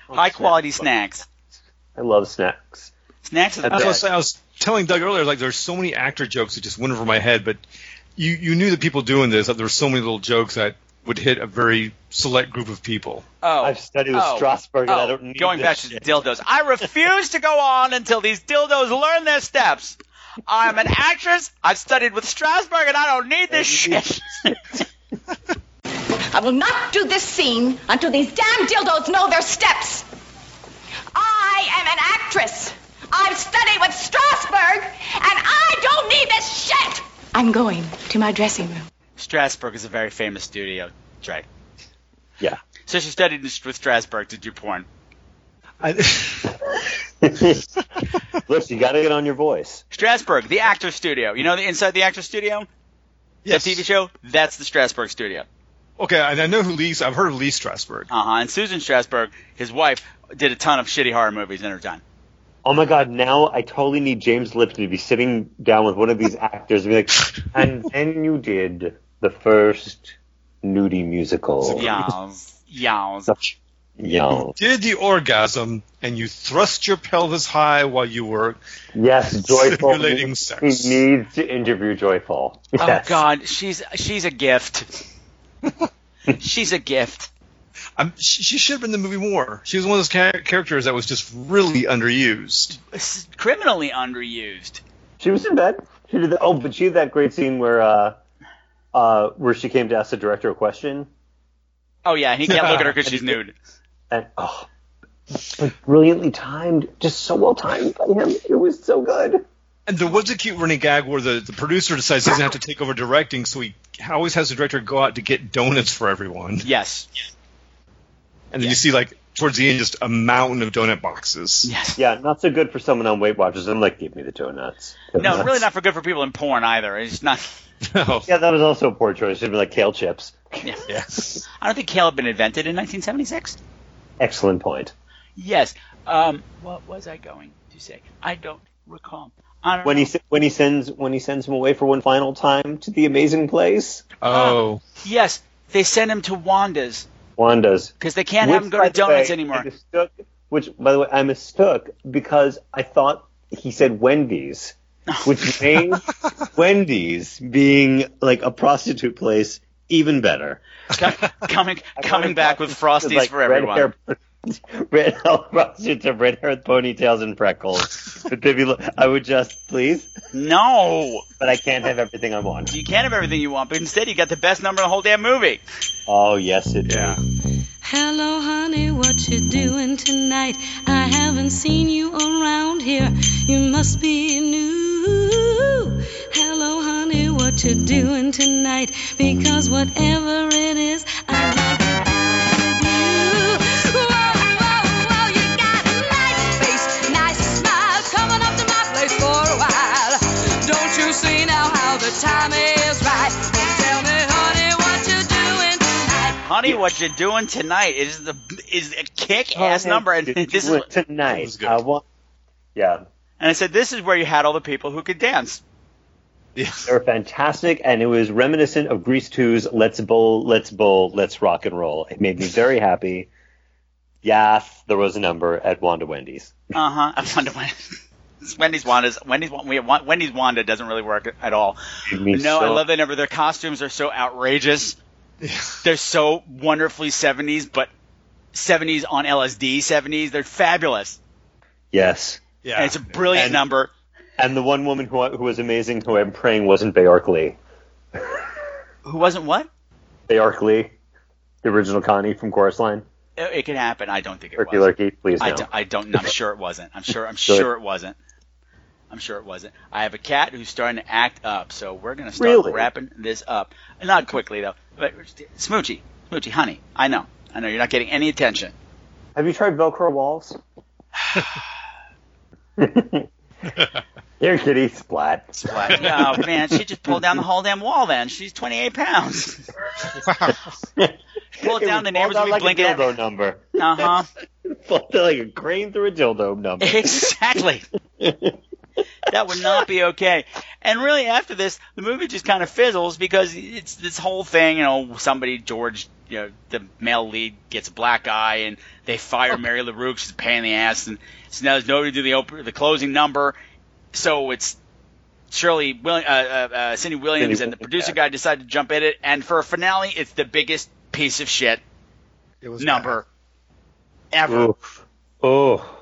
my, High quality oh, snacks. I love snacks. Snacks are the I was, best. I was telling Doug earlier, like there's so many actor jokes that just went over my head, but you you knew the people doing this that there were so many little jokes that would hit a very select group of people. Oh, I've studied with oh, Strasberg, and I oh, don't need going back this to the dildos. I refuse to go on until these dildos learn their steps. I'm an actress. I've studied with Strasberg, and I don't need this shit. I will not do this scene until these damn dildos know their steps. I am an actress. I've studied with Strasberg, and I don't need this shit. I'm going to my dressing room. Strasberg is a very famous studio, Dre. Yeah. So she studied with Strasberg to do porn. Look, you got to get on your voice. Strasberg, the actor studio. You know the inside the actor studio? Yes. The TV show? That's the Strasberg studio. Okay, I know who Lee. I've heard of Lee Strasberg. Uh huh. And Susan Strasberg, his wife, did a ton of shitty horror movies in her time. Oh my god, now I totally need James Lipton to be sitting down with one of these actors and be like, and then you did the first nudie musical. Yowz. Yowz. Such young. Did the orgasm, and you thrust your pelvis high while you were Yes, Joyful. simulating He sex. needs to interview Joyful. Oh God, she's she's a gift. she's a gift. Um, she, she should have been in the movie more. She was one of those char- characters that was just really underused. S- Criminally underused. She was in bed. She did that. Oh, but she had that great scene where, uh, uh, where she came to ask the director a question, Oh yeah, and he can't look at her because she's nude. and oh, like brilliantly timed, just so well timed by him. It was so good. And there was a cute running gag where the, the producer decides he doesn't have to take over directing, so he always has the director go out to get donuts for everyone. Yes. And then you see, like, towards the end, just a mountain of donut boxes. Yes. Yeah, not so good for someone on Weight Watchers. I'm like, give me the donuts. No, really not for good for people in porn either. It's not. No. Yeah, that was also a poor choice. Should have been like kale chips. Yeah. Yes. I don't think kale had been invented in 1976. Excellent point. Yes. Um, what was I going to say? I don't recall. I don't When know. he when he sends when he sends him away for one final time to the amazing place, Oh. Yes, they send him to Wanda's Wanda's. because they can't Which, have him go to donuts way, anymore. Mistook, which, by the way, I mistook because I thought he said Wendy's, which made Wendy's being like a prostitute place even better. coming coming back with frosties Like for everyone. hair- Red prostitutes have red hair with ponytails and freckles. But baby, look, I would just please, No, but I can't have everything I want. you can't have everything you want, but instead you got the best number in the whole damn movie. Oh yes, it Yeah. Hello, honey, what you doing tonight? I haven't seen you around here. You must be new. Hello, honey, what you doing tonight? Because whatever it is, I'd like Honey, what you doing tonight is the is a kick ass number, and this is Went tonight. was good. I want. Yeah, and I said this is where you had all the people who could dance. Yeah. they were fantastic, and it was reminiscent of Grease 2's "Let's Bowl, Let's Bowl, Let's Rock and Roll." It made me very happy. Yes, there was a number at Wanda Wendy's. Uh huh. I wonder when. Wendy's Wanda's Wendy's we Wendy's Wanda doesn't really work at all. Made me No, I love that number. Their costumes are so outrageous. They're so wonderfully 70s, but 70s on LSD 70s. They're fabulous. Yes, Yeah. And it's a brilliant And- number. and the one woman who who was amazing, who I'm praying wasn't Baayork Lee. Who wasn't what? Baayork Lee, the original Connie from Chorus Line. It, it could happen. I don't think it Turkey was. Lurkey, please I no. don't, I don't. I'm sure it wasn't. I'm sure. I'm sure it wasn't. I'm sure it wasn't. I have a cat who's starting to act up, so we're gonna start Really? wrapping this up. Not quickly though. But Smoochie, Smoochie, honey, I know, I know you're not getting any attention. Have you tried Velcro walls? Here, kitty, splat. Splat. Oh man, she just pulled down the whole damn wall. Then she's 28 pounds. Pull it down. The neighbors will be like blinking a at. dildo number. Uh huh. Fall down like a crane through a dildo number. Exactly. that would not be okay. And really, after this, the movie just kind of fizzles because it's this whole thing. You know, somebody George, you know, the male lead gets a black eye, and they fire Mary LaRue. She's a pain in the ass, and so now there's nobody to do the open, the closing number. So it's Shirley, Will, uh, uh, uh, Cindy Williams, Cindy and the producer guy decided to jump in it, and for a finale, it's the biggest piece of shit It was number ever. Oof. Oh.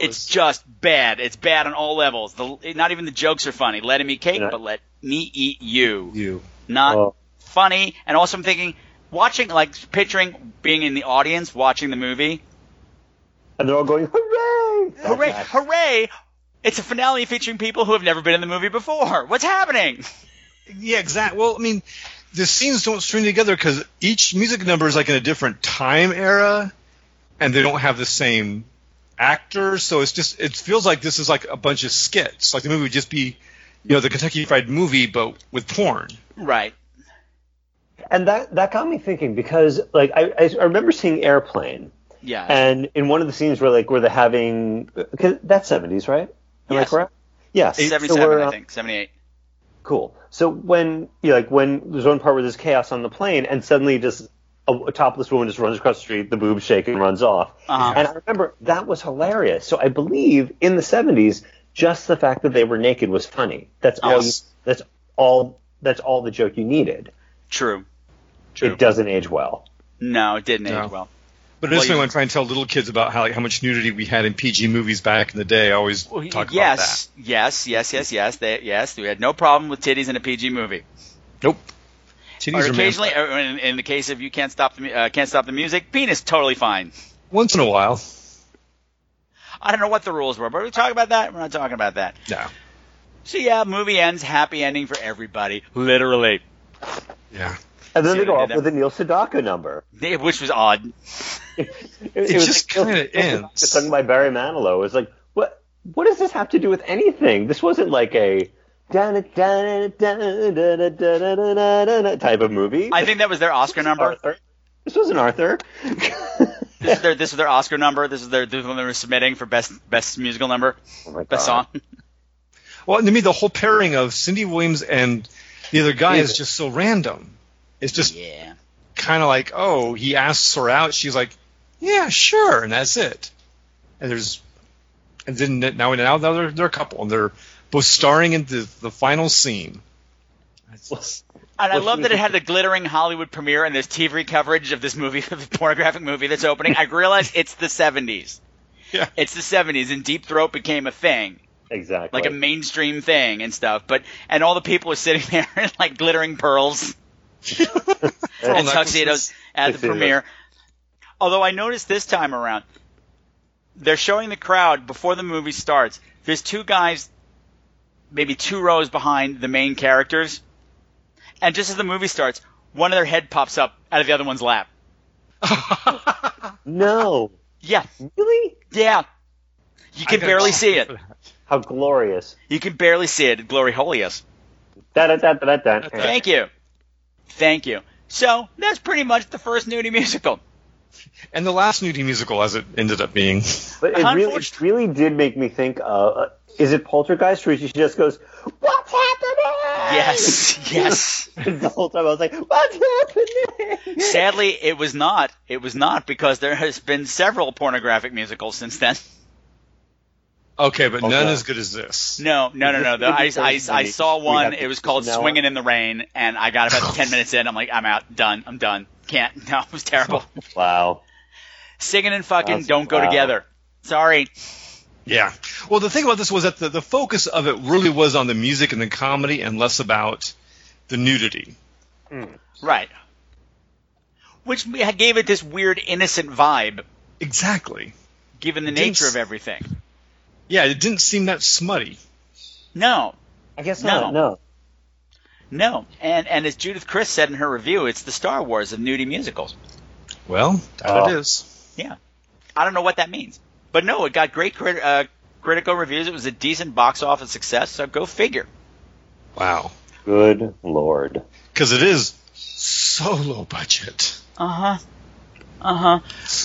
It It's just bad. It's bad on all levels. The, not even the jokes are funny. Let him eat cake, Yeah. but let me eat you. you. Not Oh. funny. And also, I'm thinking, watching, like, picturing being in the audience watching the movie. And they're all going, hooray! Hooray! that. Hooray! It's a finale featuring people who have never been in the movie before. What's happening? Yeah, exactly. Well, I mean, the scenes don't string together because each music number is like in a different time era, and they don't have the same actors. So it's just it feels like this is like a bunch of skits. Like the movie would just be, you know, the Kentucky Fried Movie, but with porn. Right. And that, that got me thinking because, like, I, I I remember seeing Airplane. Yeah. And in one of the scenes where, like, where they're having, cause that's 70s, right? Am I correct? Yes. So 77, we're, I uh, think. 78. Cool. So when you know, like when there's one part where there's chaos on the plane, and suddenly just a, a topless woman just runs across the street, the boobs shake and runs off. Uh-huh. And I remember that was hilarious. So I believe in the 70s, just the fact that they were naked was funny. That's all. You, that's all. That's all the joke you needed. True. True. It doesn't age well. No, it didn't No. age well. But it is Well, funny you- when I try and tell little kids about how like, how much nudity we had in PG movies back in the day. I always Well, talk yes, yes, yes, yes, yes. They, yes, we had no problem with titties in a PG movie. Nope. Titties or occasionally, in, in, the case of you can't stop the uh, can't stop the music, penis totally fine. Once in a while. I don't know what the rules were, but we talk about that. We're not talking about that. No. So yeah, movie ends happy ending for everybody, literally. Yeah. And then See, they go off with a Neil Sedaka number, which was odd. it, it, it was just like, kind of ends. Sung by Barry Manilow. It was like, what? What does this have to do with anything? This wasn't like a type of movie. I think that was their Oscar number. Arthur. This wasn't Arthur. This is their this is their Oscar number. This is their this is when they were submitting for best best musical number, Oh best song. Well, to me, the whole pairing of Cindy Williams and the other guy is Yeah. just so random. It's just Yeah. kind of like, oh, he asks her out. She's like, yeah, sure, and that's it. And there's, and then now now they're they're a couple, and they're both starring in the the final scene. Just- And I love that it had the glittering Hollywood premiere and there's TV coverage of this movie, the pornographic movie that's opening. I realize it's the 70s. Yeah. It's the 70s, and Deep Throat became a thing, Exactly. like a mainstream thing and stuff. But and all the people are sitting there in like glittering pearls and tuxedos at the premiere. Although I noticed this time around, they're showing the crowd before the movie starts. There's two guys, maybe two rows behind the main characters, and just as the movie starts, one of their head pops up out of the other one's lap. no. Yeah, Really? yeah. You can barely see it. How glorious. You can barely see it. Glory da. Thank you. Thank you. So that's pretty much the first nudie musical. And the last nudie musical, as it ended up being. But it really, it really did make me think. of uh, is it Poltergeist, where she just goes, "What's happening?" Yes, yes. the whole time I was like, "What's happening?" Sadly, it was not. It was not because there has been several pornographic musicals since then. Okay, but none as good as this. No, no, no, no. The, I, I, I saw one. It was called "Swinging in the Rain," and I got about ten minutes in. I'm like, I'm out. Done. I'm done. Can't. No, it was terrible. Wow. Singing and fucking That's- don't go wow. together. Sorry. Yeah. Well, the thing about this was that the, the focus of it really was on the music and the comedy and less about the nudity. Hmm. Right. Which gave it this weird innocent vibe, Exactly. given the It nature of everything. Yeah, it didn't seem that smutty. No, I guess No. not. No. no. And and as Judith Crist said in her review, it's the Star Wars of nudie musicals. Well, that Oh. it is. Yeah. I don't know what that means. But no, it got great crit- uh, critical reviews. It was a decent box office success, so go figure. Wow. Good lord. Because it is so low budget. Uh huh. Uh huh.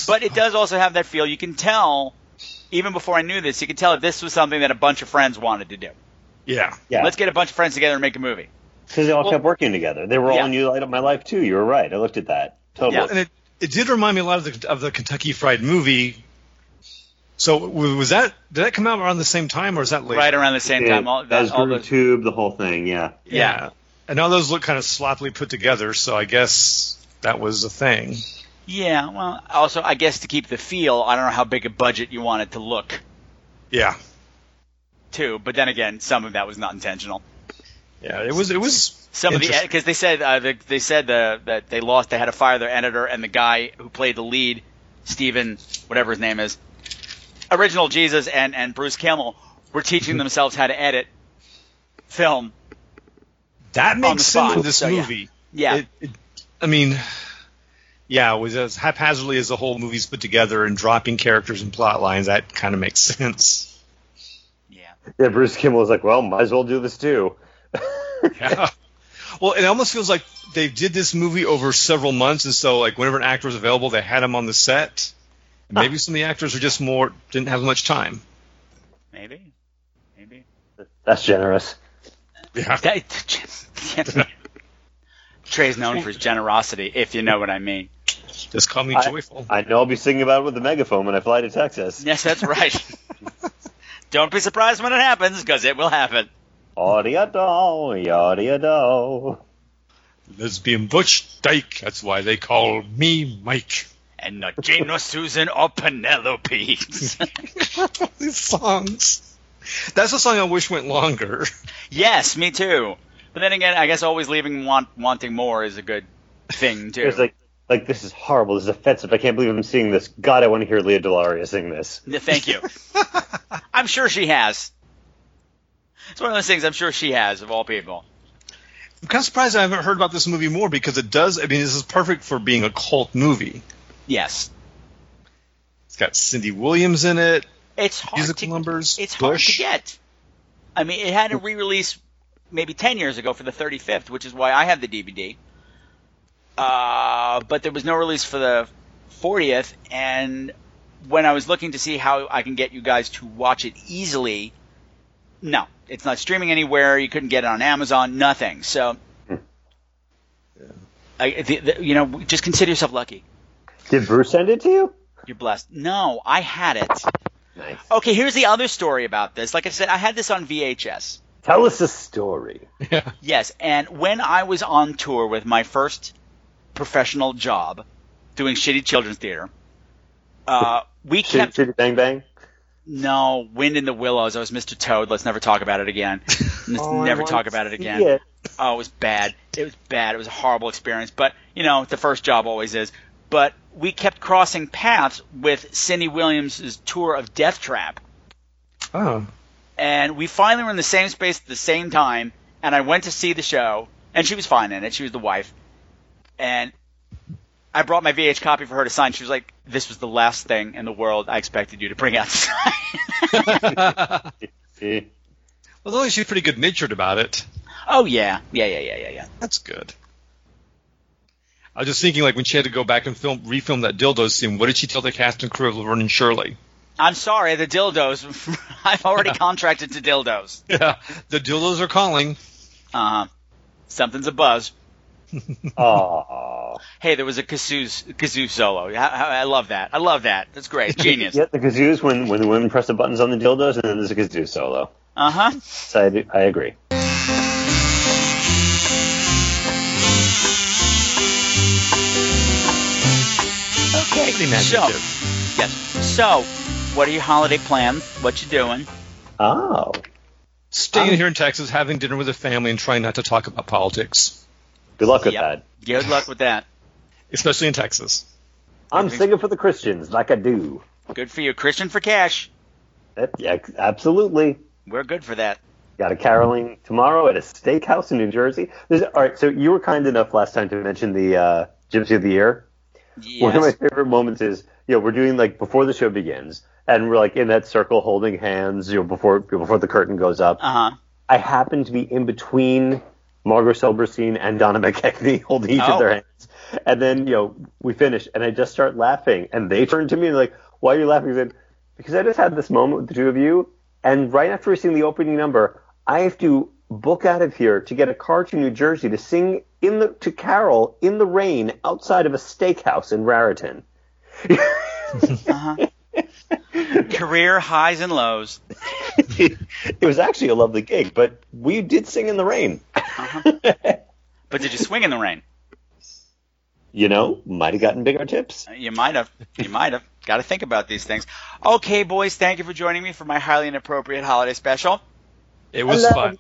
But it does also have that feel. You can tell, even before I knew this, you can tell that this was something that a bunch of friends wanted to do. Yeah. Yeah. Let's get a bunch of friends together and make a movie. Because they all Well- kept working together. They were all in You Light Up My Life too. You were right. I looked at that. Totally. Yeah. And it, it did remind me a lot of the, of the Kentucky Fried Movie So was that did that come out around the same time or is that later? Right around the same Yeah, time. All, that was all Groove those, Tube, the whole thing. Yeah. yeah. And all those look kind of sloppily put together, so I guess that was a thing. Yeah, well, also, I guess to keep the feel, I don't know how big a budget you want it to look, Yeah. too. But then again, some of that was not intentional. Yeah, it was it was Some of the because they said uh, the, they said uh, that they lost. They had to fire their editor and the guy who played the lead, Steven, whatever his name is, original Jesus and and Bruce Kimmel were teaching mm-hmm. themselves how to edit film. that makes sense spot, for this so, yeah. movie. Yeah, It, it, I mean, yeah, it was as haphazardly as the whole movie's put together and dropping characters and plot lines. That kind of makes sense. Yeah, Yeah, Bruce Kimmel was like, well, might as well do this too. Yeah. Well, it almost feels like they did this movie over several months, and so like whenever an actor was available, they had him on the set. And Maybe some of the actors are just more didn't have much time. maybe, maybe. That's generous. Yeah. That, Trey's known for his generosity, if you know what I mean. Just call me I- joyful. I know I'll be singing about it with the megaphone when I fly to Texas. Yes, that's right. Don't be surprised when it happens, because it will happen. Audio-do, audio-do. Lesbian Butch Dyke. That's why they call me Mike. And not Jane or Susan or Penelope. These songs. That's a song I wish went longer. yes, me too. But then again, I guess always leaving want, wanting more is a good thing too. It's like, like this is horrible. This is offensive. I can't believe I'm seeing this. God, I want to hear Lea DeLaria sing this. Yeah, Thank you. I'm sure she has. It's one of those things I'm sure she has, of all people. I'm kind of surprised I haven't heard about this movie more because it does. I mean, this is perfect for being a cult movie. Yes. It's got Cindy Williams in it. It's hard Musical to, numbers. It's hard to get. I mean, it had a re-release maybe 10 years ago for the 35th, which is why I have the DVD. Uh, but there was no release for the 40th, and when I was looking to see how I can get you guys to watch it easily, no, it's not streaming anywhere. You couldn't get it on Amazon, nothing. So, I, the, the, you know, just consider yourself lucky. Did Bruce send it to you? You're blessed. No, I had it. Nice. Okay, here's the other story about this. Like I said, I had this on VHS. Tell us a story. Yes, and when I was on tour with my first professional job, doing shitty children's theater, uh, we Shitty, kept shitty bang bang. no wind in the willows. I was Mr. Toad. Let's never talk about it again. Let's Oh, never talk about it again. it. Oh, it was bad. It was bad. It was a horrible experience. But you know, the first job always is. But we kept crossing paths with Cindy Williams' tour of Deathtrap Oh. and we finally were in the same space at the same time and i went to see the show and she was fine in it she was the wife and i brought my vh copy for her to sign she was like this was the last thing in the world i expected you to bring out to sign See? Well, at least she's pretty good natured about it. oh yeah yeah yeah yeah yeah yeah That's good. I was just thinking, like when she had to go back and film, refilm that dildo scene. What did she tell the cast and crew of Laverne and Shirley? i'm sorry the dildos i've already contracted to dildos Yeah, the dildos are calling. uh-huh something's a buzz Oh. hey there was a kazoo kazoo solo I, I I love that i love that that's great genius Yeah, the kazoos when when the women press the buttons on the dildos, and then there's a kazoo solo. uh-huh So I, I agree. Okay. Pretty So, imaginative. yes. So, what are your holiday plans? What you doing? Oh. Staying Um, here in Texas, having dinner with the family, and trying not to talk about politics, Good luck with Yep. that. Good luck with that. especially in Texas. I'm singing for the Christians, like I do. Good for you. Christian for cash. That, yeah, absolutely. We're good for that. Got a caroling tomorrow at a steakhouse in New Jersey. There's, all right, so you were kind enough last time to mention the uh, Gypsy of the Year. One of my favorite moments is, you know, we're doing like before the show begins, and we're like in that circle holding hands, you know, before before the curtain goes up. Uh huh. I happen to be in between Margot Silverstein and Donna McKechnie holding each Oh. of their hands. And then, you know, we finish and I just start laughing and they turn to me and they're like, why are you laughing? I said, because I just had this moment with the two of you. And right after we sing the opening number, I have to book out of here to get a car to New Jersey to sing in the, to Carol in the rain outside of a steakhouse in Raritan. Uh-huh. Career highs and lows. it was actually a lovely gig, but we did sing in the rain. But did you swing in the rain? You know, might have gotten bigger tips. You might have. You might have. Got to think about these things. Okay, boys, thank you for joining me for my highly inappropriate holiday special. It was Hello. fun.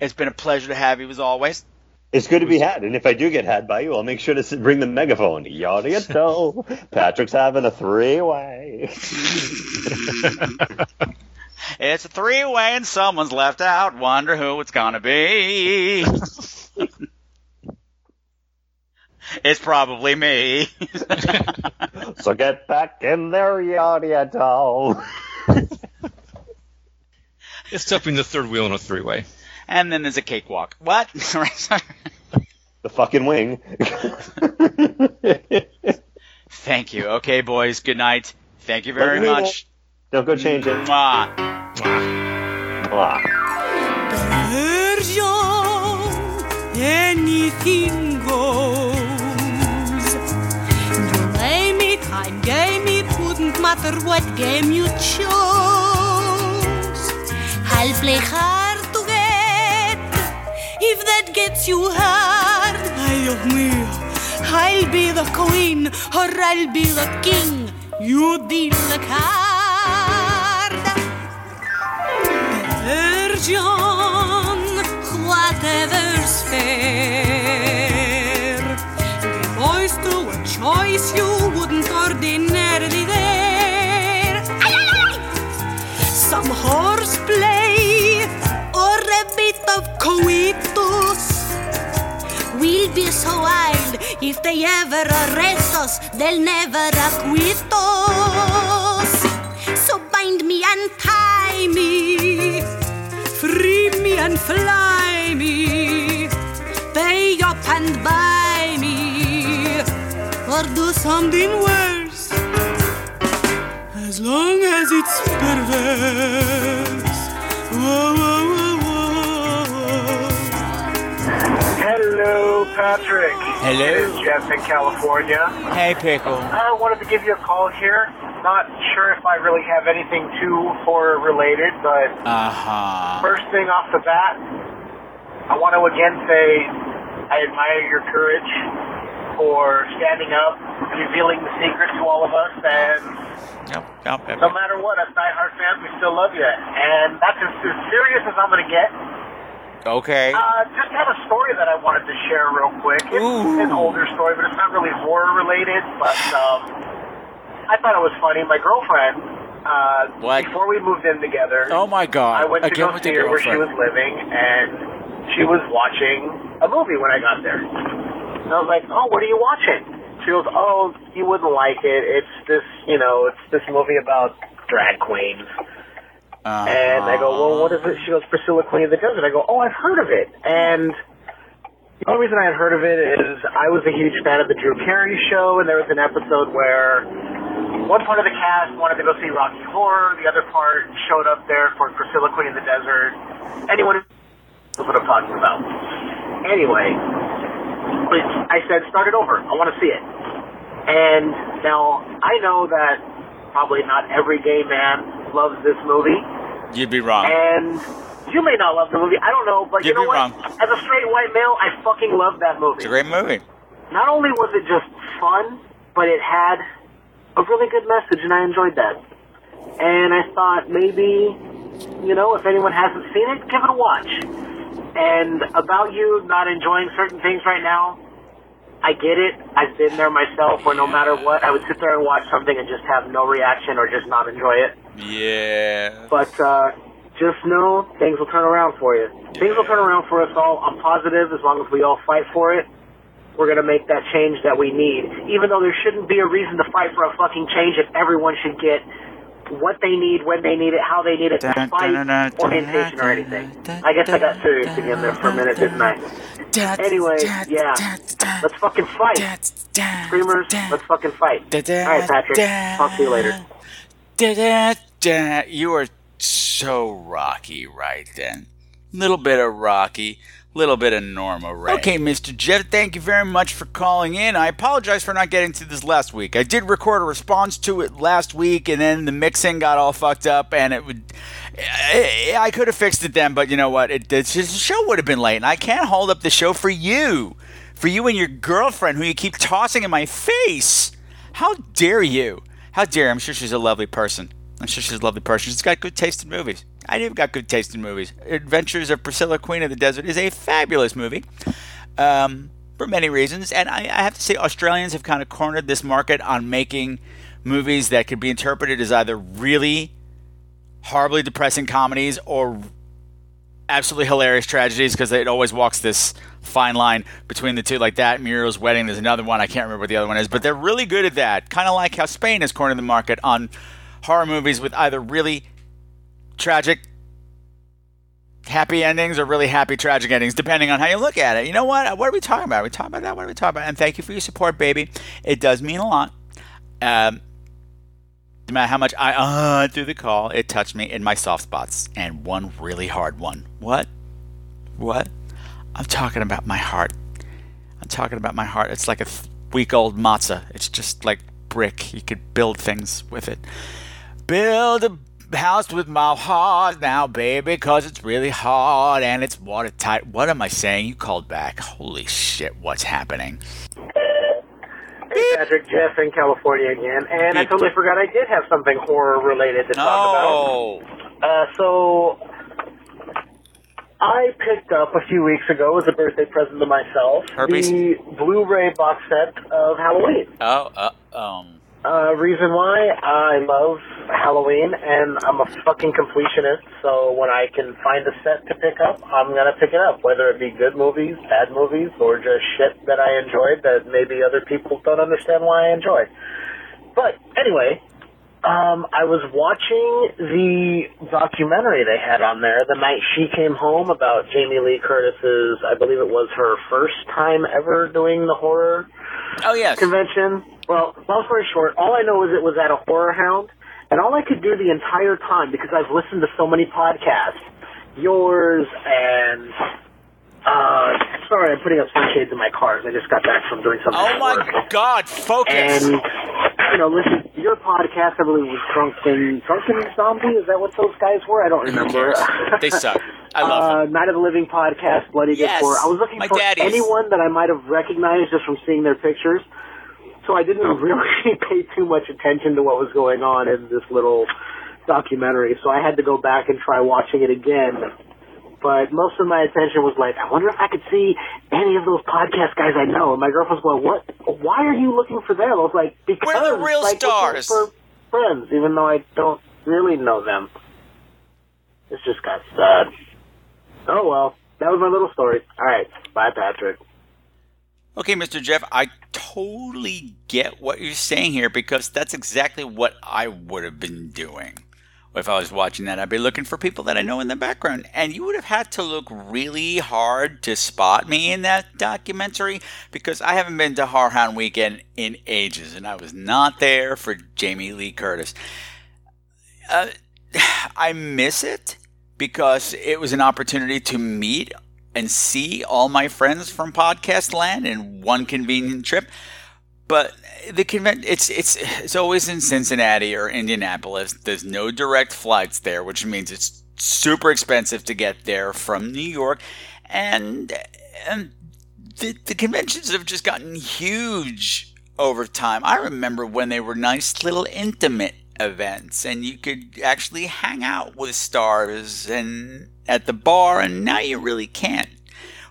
It's been a pleasure to have you as always. It's good to be had, and if I do get had by you, I'll make sure to bring the megaphone. Yada yada. Patrick's having a three-way. It's a three-way and someone's left out. Wonder who it's gonna be. it's probably me. so get back in there, yada yada. It's stuffing the third wheel in a three-way. And then there's a cakewalk. What? The fucking wing. Thank you. Okay, boys. Good night. Thank you very Love you. much. Don't go change it. Mwah. Mwah. Version, anything goes. You name it, time game it, wouldn't matter what game you chose. I'll play hard to get, if that gets you hard. Ay, Dios mío, I'll be the queen, or I'll be the king. You deal the card. Virgin, whatever's fair. The boys to a choice you wouldn't ordinarily dare. Some horseplay or a bit of coitus. Be so wild if they ever arrest us, they'll never acquit us. So bind me and tie me, free me and fly me, pay up and buy me, or do something worse. As long as it's perverse. Whoa, whoa, whoa. Hello, Patrick. Hello. It's Jeff in California. Hey, Pickle. I wanted to give you a call here. Not sure if I really have anything too horror related, but Uh-huh. first thing off the bat, I want to again say I admire your courage for standing up, revealing the secret to all of us, and Yep, yep, yep. no matter what, us diehard fans, we still love you. And that's as, as serious as I'm going to get. Okay. Uh, just have a story that I wanted to share real quick. It's an older story, but it's not really horror related. But um, I thought it was funny. My girlfriend, uh, What? before we moved in together, Oh my god. I went to Again go see her where she was living, and she was watching a movie when I got there. And I was like, "Oh, what are you watching?" She goes, "Oh, you wouldn't like it. It's this, you know, it's this movie about drag queens." And I go, well, what is it? She goes, Priscilla, Queen of the Desert. I go, oh, I've heard of it. And the only reason I had heard of it is I was a huge fan of the Drew Carey show, and there was an episode where one part of the cast wanted to go see Rocky Horror, the other part showed up there for Priscilla, Queen of the Desert. Anyone knows what I'm talking about. Anyway, I said, start it over. I want to see it. And now I know that probably not every gay man loves this movie. You'd be wrong. And you may not love the movie. I don't know, but You'd you know what? wrong. As a straight white male, I fucking love that movie. It's a great movie. Not only was it just fun, but it had a really good message, and I enjoyed that. And I thought maybe, you know, if anyone hasn't seen it, give it a watch. And about you not enjoying certain things right now, I get it. I've been there myself where no matter what, I would sit there and watch something and just have no reaction or just not enjoy it. Yeah. But uh, just know things will turn around for you. Things will turn around for us all. I'm positive as long as we all fight for it, we're going to make that change that we need. Even though there shouldn't be a reason to fight for a fucking change if everyone should get what they need, when they need it, how they need it, despite orientation or anything. I guess I got serious again there for a minute, didn't I? Anyway, yeah. Let's fucking fight. Screamers, let's fucking fight. All right, Patrick. Talk to you later. Da-da-da. You are so rocky right then. Little bit of rocky. Little bit of Norma Rae. Okay, Mr. Jeff, thank you very much for calling in. I apologize for not getting to this last week. I did record a response to it last week, and then the mixing got all fucked up, and it would. I, I could have fixed it then, but you know what? It, it's just, the show would have been late, and I can't hold up the show for you, for you and your girlfriend, who you keep tossing in my face. How dare you? How dare! I'm sure she's a lovely person. I'm sure she's a lovely person. She's got good taste in movies. I have got good taste in movies. Adventures of Priscilla, Queen of the Desert is a fabulous movie um, for many reasons. And I, I have to say, Australians have kind of cornered this market on making movies that could be interpreted as either really horribly depressing comedies or absolutely hilarious tragedies because it always walks this fine line between the two like that muriel's wedding there's another one i can't remember what the other one is but they're really good at that kind of like how spain has cornered the market on horror movies with either really tragic happy endings or really happy tragic endings, depending on how you look at it. You know what? What are we talking about? Are we talking about that? What are we talking about? And thank you for your support, baby. It does mean a lot. Um, no matter how much I uh through the call, it touched me in my soft spots, and one really hard one. What? What? I'm talking about my heart. I'm talking about my heart. It's like a week old matzah. It's just like brick. You could build things with it. Build a house with my heart now, baby, cause it's really hard and it's watertight. What am I saying? You called back. Holy shit, what's happening? Hey, Patrick, Jeff in California again, and I totally forgot I did have something horror related to talk Oh. about. Uh, so I picked up a few weeks ago as a birthday present to myself Herpes? the Blu-ray box set of Halloween. Oh, uh, um. Uh, reason why I love Halloween and I'm a fucking completionist, so when I can find a set to pick up, I'm gonna pick it up, whether it be good movies, bad movies, or just shit that I enjoyed that maybe other people don't understand why I enjoy. But anyway, um, I was watching the documentary they had on there the night she came home about Jamie Lee Curtis's, I believe it was her first time ever doing the horror Oh, yes. convention. Well, long story short, all I know is it was at a horror hound, and all I could do the entire time because I've listened to so many podcasts, yours and uh, sorry, I'm putting up sunshades in my cars. I just got back from doing something. Oh my work. God! Focus. And you know, listen, your podcast, I believe, was Drunken Drunken Zombie. Is that what those guys were? I don't remember. they suck. I love uh, Night of the Living podcast, Bloody Good Yes, Horror. I was looking for daddies. anyone that I might have recognized just from seeing their pictures. So I didn't really pay too much attention to what was going on in this little documentary. So I had to go back and try watching it again. But most of my attention was like, I wonder if I could see any of those podcast guys I know. And my girlfriend's going, "What? Why are you looking for them?" I was like, "Because We're the real like, stars." for friends, even though I don't really know them." This just got sad. Oh well, that was my little story. All right, bye, Patrick. Okay, Mr. Jeff, I totally get what you're saying here because that's exactly what I would have been doing. If I was watching that, I'd be looking for people that I know in the background. And you would have had to look really hard to spot me in that documentary because I haven't been to Hound Weekend in ages and I was not there for Jamie Lee Curtis. Uh, I miss it because it was an opportunity to meet and see all my friends from podcast land in one convenient trip. But the convent it's it's it's always in Cincinnati or Indianapolis. There's no direct flights there, which means it's super expensive to get there from New York, and and the, the conventions have just gotten huge over time. I remember when they were nice little intimate events and you could actually hang out with stars and at the bar and now you really can't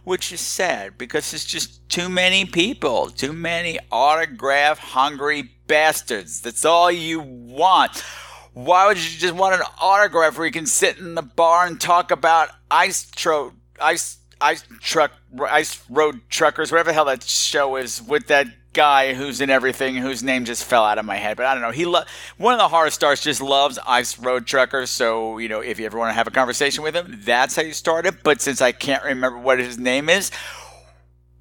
which is sad because it's just too many people too many autograph hungry bastards. That's all you want. Why would you just want an autograph where you can sit in the bar and talk about ice tro ice ice truck ice road truckers whatever the hell that show is with that guy who's in everything whose name just fell out of my head but i don't know he lo- one of the horror stars just loves ice road truckers so you know if you ever want to have a conversation with him that's how you start it but since i can't remember what his name is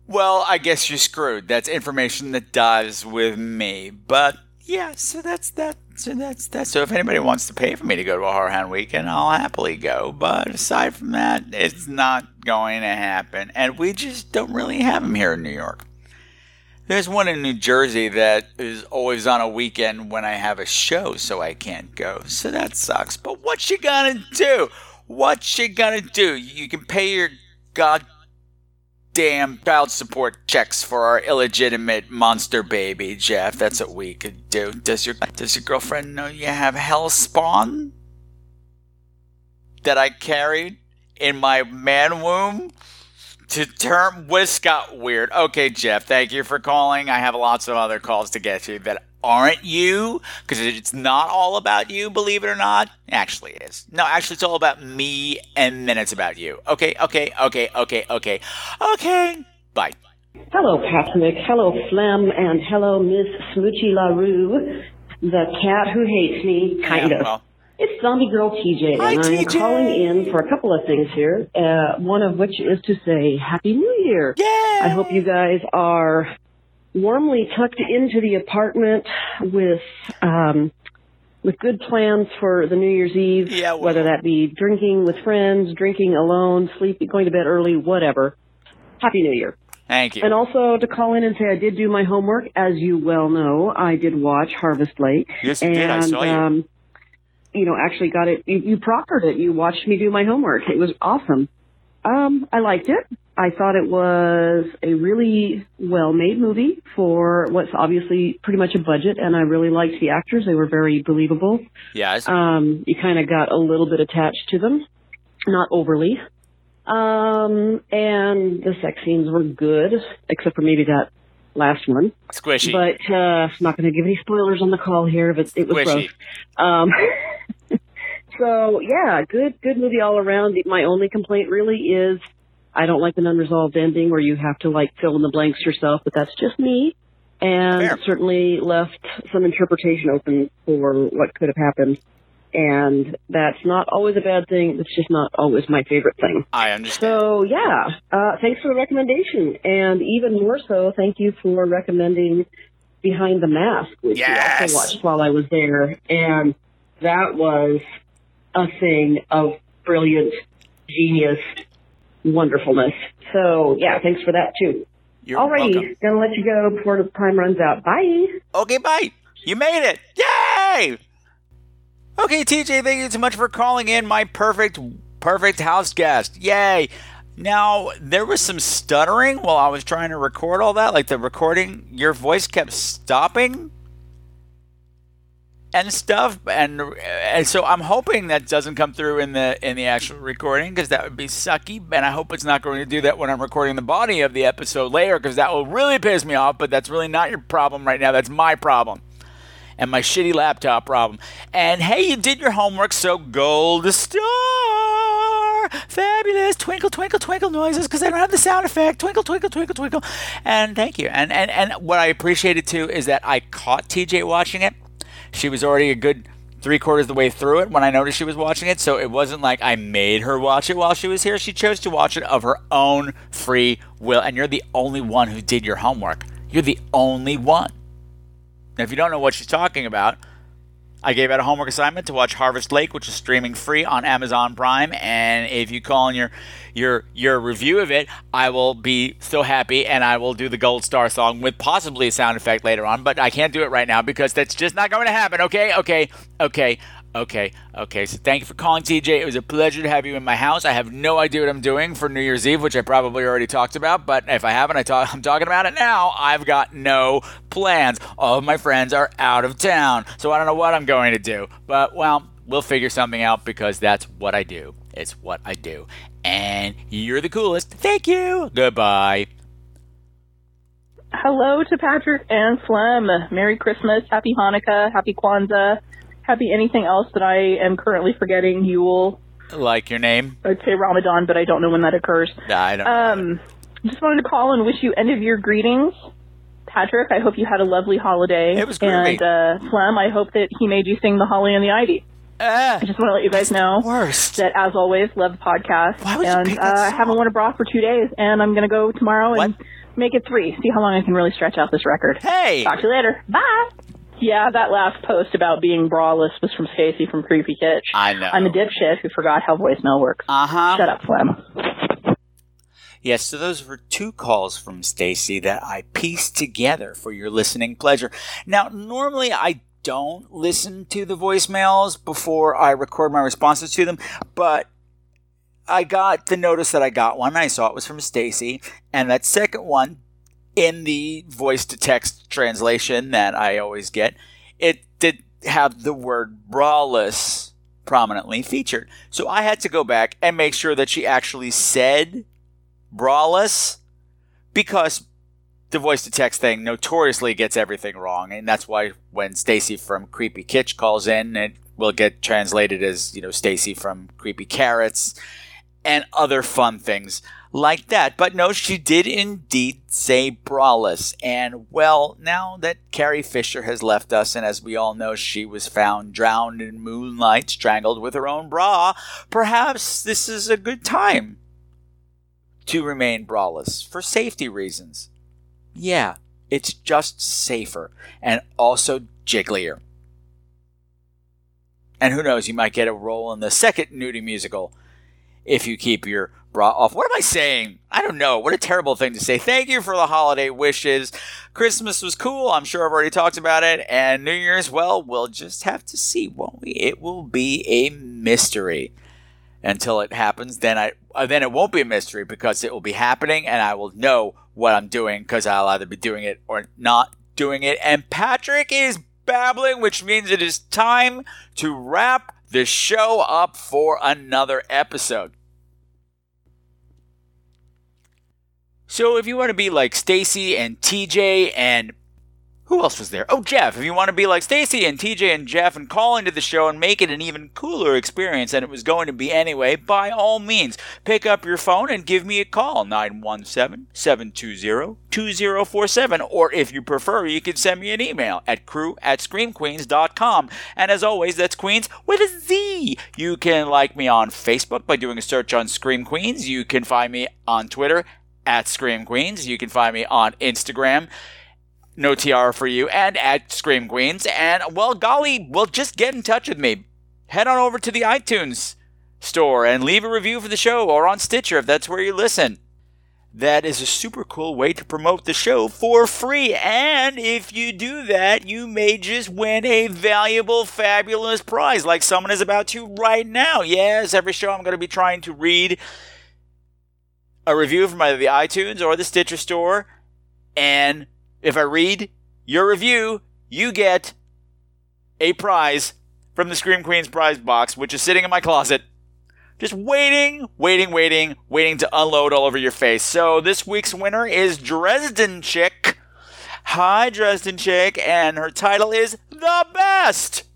well i guess you're screwed that's information that dies with me but yeah so that's that So that's that. So if anybody wants to pay for me to go to a horror hound weekend, I'll happily go. But aside from that, it's not going to happen, and we just don't really have them here in New York. There's one in New Jersey that is always on a weekend when I have a show, so I can't go. So that sucks. But what you gonna do? What you gonna do? You can pay your goddamn child support checks for our illegitimate monster baby, Jeff. That's what we could do. Does your does your girlfriend know you have hell spawn that I carried in my man womb? To term got weird. Okay, Jeff, thank you for calling. I have lots of other calls to get to that aren't you because it's not all about you, believe it or not. Actually, it is. No, actually, it's all about me, and then it's about you. Okay, okay, okay, okay, okay, okay. Bye. Hello, Patrick. Hello, Flem, and hello, Miss Smoochie LaRue, the cat who hates me, kind Yeah, of. well. It's Zombie Girl TJ, Hi, and I'm TJ. calling in for a couple of things here. Uh, one of which is to say Happy New Year. Yeah. I hope you guys are warmly tucked into the apartment with um, with good plans for the New Year's Eve. Yeah, well- whether that be drinking with friends, drinking alone, sleeping, going to bed early, whatever. Happy New Year. Thank you. And also to call in and say I did do my homework. As you well know, I did watch Harvest Lake. Yes, you and, did. I saw you. Um, you know, actually got it. You, you proctored it. You watched me do my homework. It was awesome. Um, I liked it. I thought it was a really well-made movie for what's obviously pretty much a budget, and I really liked the actors. They were very believable. Yes. Um, you kind of got a little bit attached to them, not overly. Um, and the sex scenes were good, except for maybe that last one. Squishy. But uh, I'm not going to give any spoilers on the call here, but it was Squishy. Um, so yeah, good good movie all around. My only complaint really is I don't like an unresolved ending where you have to like fill in the blanks yourself, but that's just me. And certainly left some interpretation open for what could have happened. And that's not always a bad thing. It's just not always my favorite thing. I understand. So yeah, uh, thanks for the recommendation, and even more so, thank you for recommending Behind the Mask, which Yes. we also watched while I was there, and that was a thing of brilliant, genius, wonderfulness. So yeah, thanks for that too. You're Alrighty, welcome. gonna let you go before the time runs out. Bye. Okay, bye. You made it. Yay! Okay, TJ, thank you so much for calling in my perfect, perfect house guest. Yay! Now, there was some stuttering while I was trying to record all that. Like the recording, your voice kept stopping and stuff. And, and so I'm hoping that doesn't come through in the in the actual recording because that would be sucky. And I hope it's not going to do that when I'm recording the body of the episode later because that will really piss me off. But that's really not your problem right now. That's my problem and my shitty laptop problem. And hey, you did your homework, so gold star, fabulous, twinkle, twinkle, twinkle noises because I don't have the sound effect. Twinkle, twinkle, twinkle, twinkle. And thank you. And and and what I appreciated too is that I caught TJ watching it. She was already a good three quarters of the way through it when I noticed she was watching it. So it wasn't like I made her watch it while she was here. She chose to watch it of her own free will. And you're the only one who did your homework. You're the only one. Now, if you don't know what she's talking about, I gave out a homework assignment to watch Harvest Lake, which is streaming free on Amazon Prime. And if you call in your your your review of it, I will be so happy, and I will do the Gold Star song with possibly a sound effect later on. But I can't do it right now because that's just not going to happen. Okay, okay, okay. Okay, okay. So thank you for calling, TJ. It was a pleasure to have you in my house. I have no idea what I'm doing for New Year's Eve, which I probably already talked about. But if I haven't, I talk, I'm talking about it now. I've got no plans. All of my friends are out of town, so I don't know what I'm going to do. But well, we'll figure something out because that's what I do. It's what I do. And you're the coolest. Thank you. Goodbye. Hello to Patrick and Flem. Merry Christmas, Happy Hanukkah, Happy Kwanzaa, Happy anything else that I am currently forgetting. Yule, Like your name? I'd say Ramadan, but I don't know when that occurs. I don't. Um, just wanted to call and wish you end of year greetings. Patrick, I hope you had a lovely holiday. It was groovy. And uh, Flem, I hope that he made you sing the Holly and the Ivy. Ah, I just want to let you guys know that, as always, love the podcast. Why would you and pick uh, that I haven't worn a bra for two days, and I'm going to go tomorrow and make it three. See how long I can really stretch out this record. Hey! Talk to you later. Bye! Yeah, that last post about being braless was from Stacy from Creepy Kitsch. I know. I'm a dipshit who forgot how voicemail works. Uh huh. Shut up, Slim. Yes, so those were two calls from Stacy that I pieced together for your listening pleasure. Now, normally I don't listen to the voicemails before I record my responses to them, but I got the notice that I got one. I saw it was from Stacy, and that second one in the voice to text translation that I always get, it did have the word braless prominently featured. So I had to go back and make sure that she actually said braless because the voice to text thing notoriously gets everything wrong and that's why when Stacy from Creepy Kitsch calls in it will get translated as, you know, Stacy from Creepy Carrots and other fun things like that. But no, she did indeed say braless. And well, now that Carrie Fisher has left us, and as we all know, she was found drowned in moonlight, strangled with her own bra, perhaps this is a good time to remain braless for safety reasons. Yeah, it's just safer and also jigglier. And who knows, you might get a role in the second nudie musical if you keep your bra off. What am I saying? I don't know. What a terrible thing to say. Thank you for the holiday wishes. Christmas was cool. I'm sure I've already talked about it. And New Year's, well, we'll just have to see, won't we? It will be a mystery until it happens. Then I uh, then it won't be a mystery because it will be happening, and I will know what I'm doing because I'll either be doing it or not doing it. And Patrick is babbling, which means it is time to wrap the show up for another episode. So if you want to be like Stacy and TJ and who else was there? Oh, Jeff. If you want to be like Stacy and TJ and Jeff and call into the show and make it an even cooler experience than it was going to be anyway, by all means, pick up your phone and give me a call 917-720-2047 or if you prefer, you can send me an email at crew at screamqueenz.com. And as always, that's Queens with a Z. You can like me on Facebook by doing a search on Scream Queenz. You can find me on Twitter at Scream Queenz. You can find me on Instagram no tiara for you and at Scream Queenz. And well, golly, well, just get in touch with me. Head on over to the iTunes store and leave a review for the show or on Stitcher if that's where you listen. That is a super cool way to promote the show for free. And if you do that, you may just win a valuable, fabulous prize like someone is about to right now. Yes, every show I'm going to be trying to read a review from either the iTunes or the Stitcher store. And if I read your review, you get a prize from the Scream Queenz prize box, which is sitting in my closet. Just waiting, waiting, waiting, waiting to unload all over your face. So this week's winner is Dresden Chick. Hi, Dresden Chick, and her title is The Best!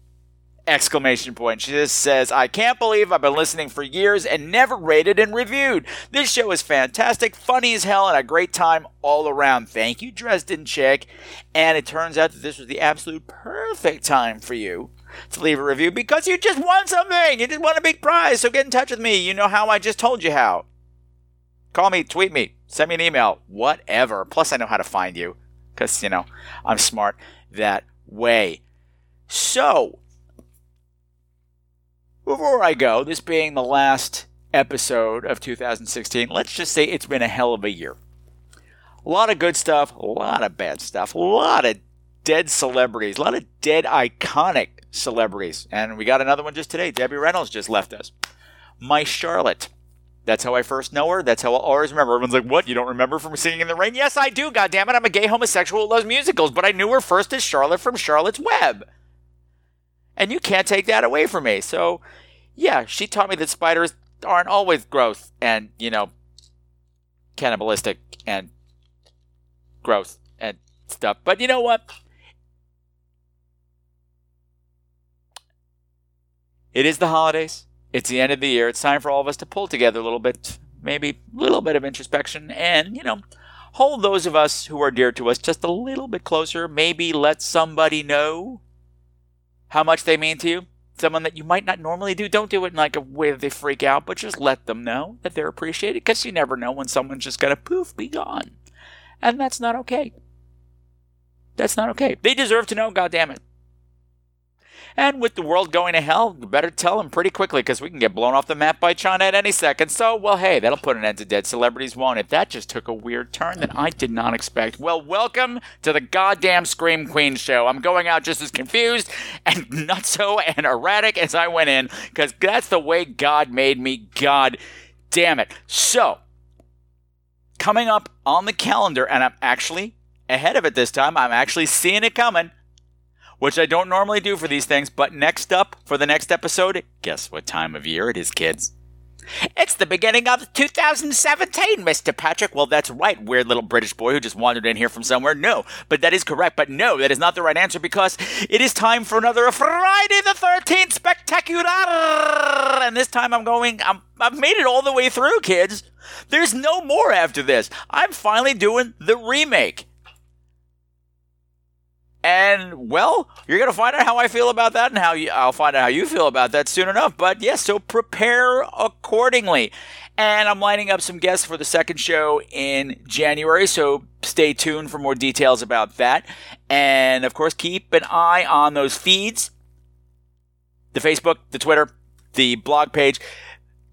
Exclamation point. She just says, I can't believe I've been listening for years and never rated and reviewed. This show is fantastic, funny as hell, and a great time all around. Thank you, Dresden Chick. And it turns out that this was the absolute perfect time for you to leave a review because you just won something. You just won a big prize. So get in touch with me. You know how I just told you how. Call me, tweet me, send me an email, whatever. Plus, I know how to find you because, you know, I'm smart that way. So, before I go, this being the last episode of 2016, let's just say it's been a hell of a year. A lot of good stuff, a lot of bad stuff, a lot of dead celebrities, a lot of dead iconic celebrities. And we got another one just today. Debbie Reynolds just left us. My Charlotte. That's how I first know her. That's how I'll always remember. Everyone's like, "What? You don't remember from Singing in the Rain?" Yes, I do. God damn it! I'm a gay homosexual who loves musicals, but I knew her first as Charlotte from Charlotte's Web, and you can't take that away from me. So, yeah, she taught me that spiders aren't always gross and you know cannibalistic and gross and stuff. But you know what? It is the holidays. It's the end of the year. It's time for all of us to pull together a little bit, maybe a little bit of introspection, and, you know, hold those of us who are dear to us just a little bit closer. Maybe let somebody know how much they mean to you. Someone that you might not normally do. Don't do it in like a way that they freak out, but just let them know that they're appreciated because you never know when someone's just to poof, be gone. And that's not okay. That's not okay. They deserve to know, God damn it. And with the world going to hell, you better tell them pretty quickly because we can get blown off the map by China at any second. So, well, hey, that'll put an end to dead celebrities, won't it? That just took a weird turn that I did not expect. Well, welcome to the goddamn Scream Queen show. I'm going out just as confused and nutso and erratic as I went in because that's the way God made me. God damn it. So, coming up on the calendar, and I'm actually ahead of it this time, I'm actually seeing it coming which I don't normally do for these things. But next up for the next episode, guess what time of year it is, kids? It's the beginning of 2017, Mr. Patrick. Well, that's right, weird little British boy who just wandered in here from somewhere. No, but that is correct. But no, that is not the right answer because it is time for another Friday the 13th Spectacular. And this time I'm going, I'm, I've made it all the way through, kids. There's no more after this. I'm finally doing the remake. And well, you're gonna find out how I feel about that, and how you, I'll find out how you feel about that soon enough. But yes, so prepare accordingly. And I'm lining up some guests for the second show in January, so stay tuned for more details about that. And of course, keep an eye on those feeds, the Facebook, the Twitter, the blog page,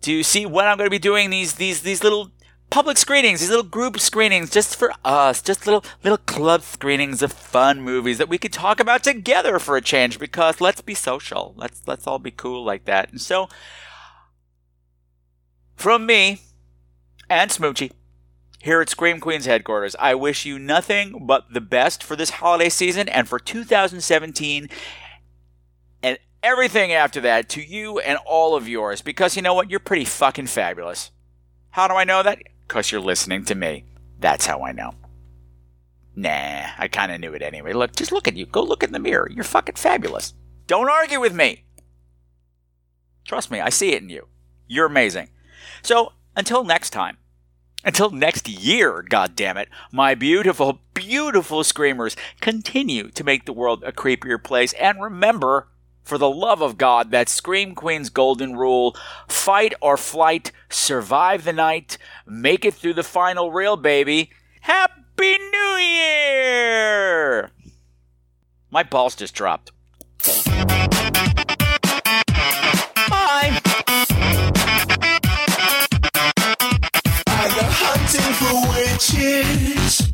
to see when I'm going to be doing these these these little public screenings, these little group screenings just for us, just little little club screenings of fun movies that we could talk about together for a change because let's be social. Let's let's all be cool like that. And so from me and Smoochie here at Scream Queenz headquarters, I wish you nothing but the best for this holiday season and for 2017 and everything after that to you and all of yours because you know what? You're pretty fucking fabulous. How do I know that? Because you're listening to me. That's how I know. Nah, I kind of knew it anyway. Look, just look at you. Go look in the mirror. You're fucking fabulous. Don't argue with me. Trust me, I see it in you. You're amazing. So, until next time, until next year, God damn it, my beautiful, beautiful screamers, continue to make the world a creepier place. And remember, for the love of God, that Scream Queen's golden rule fight or flight, survive the night, make it through the final reel, baby. Happy New Year! My balls just dropped. Bye. I go hunting for witches.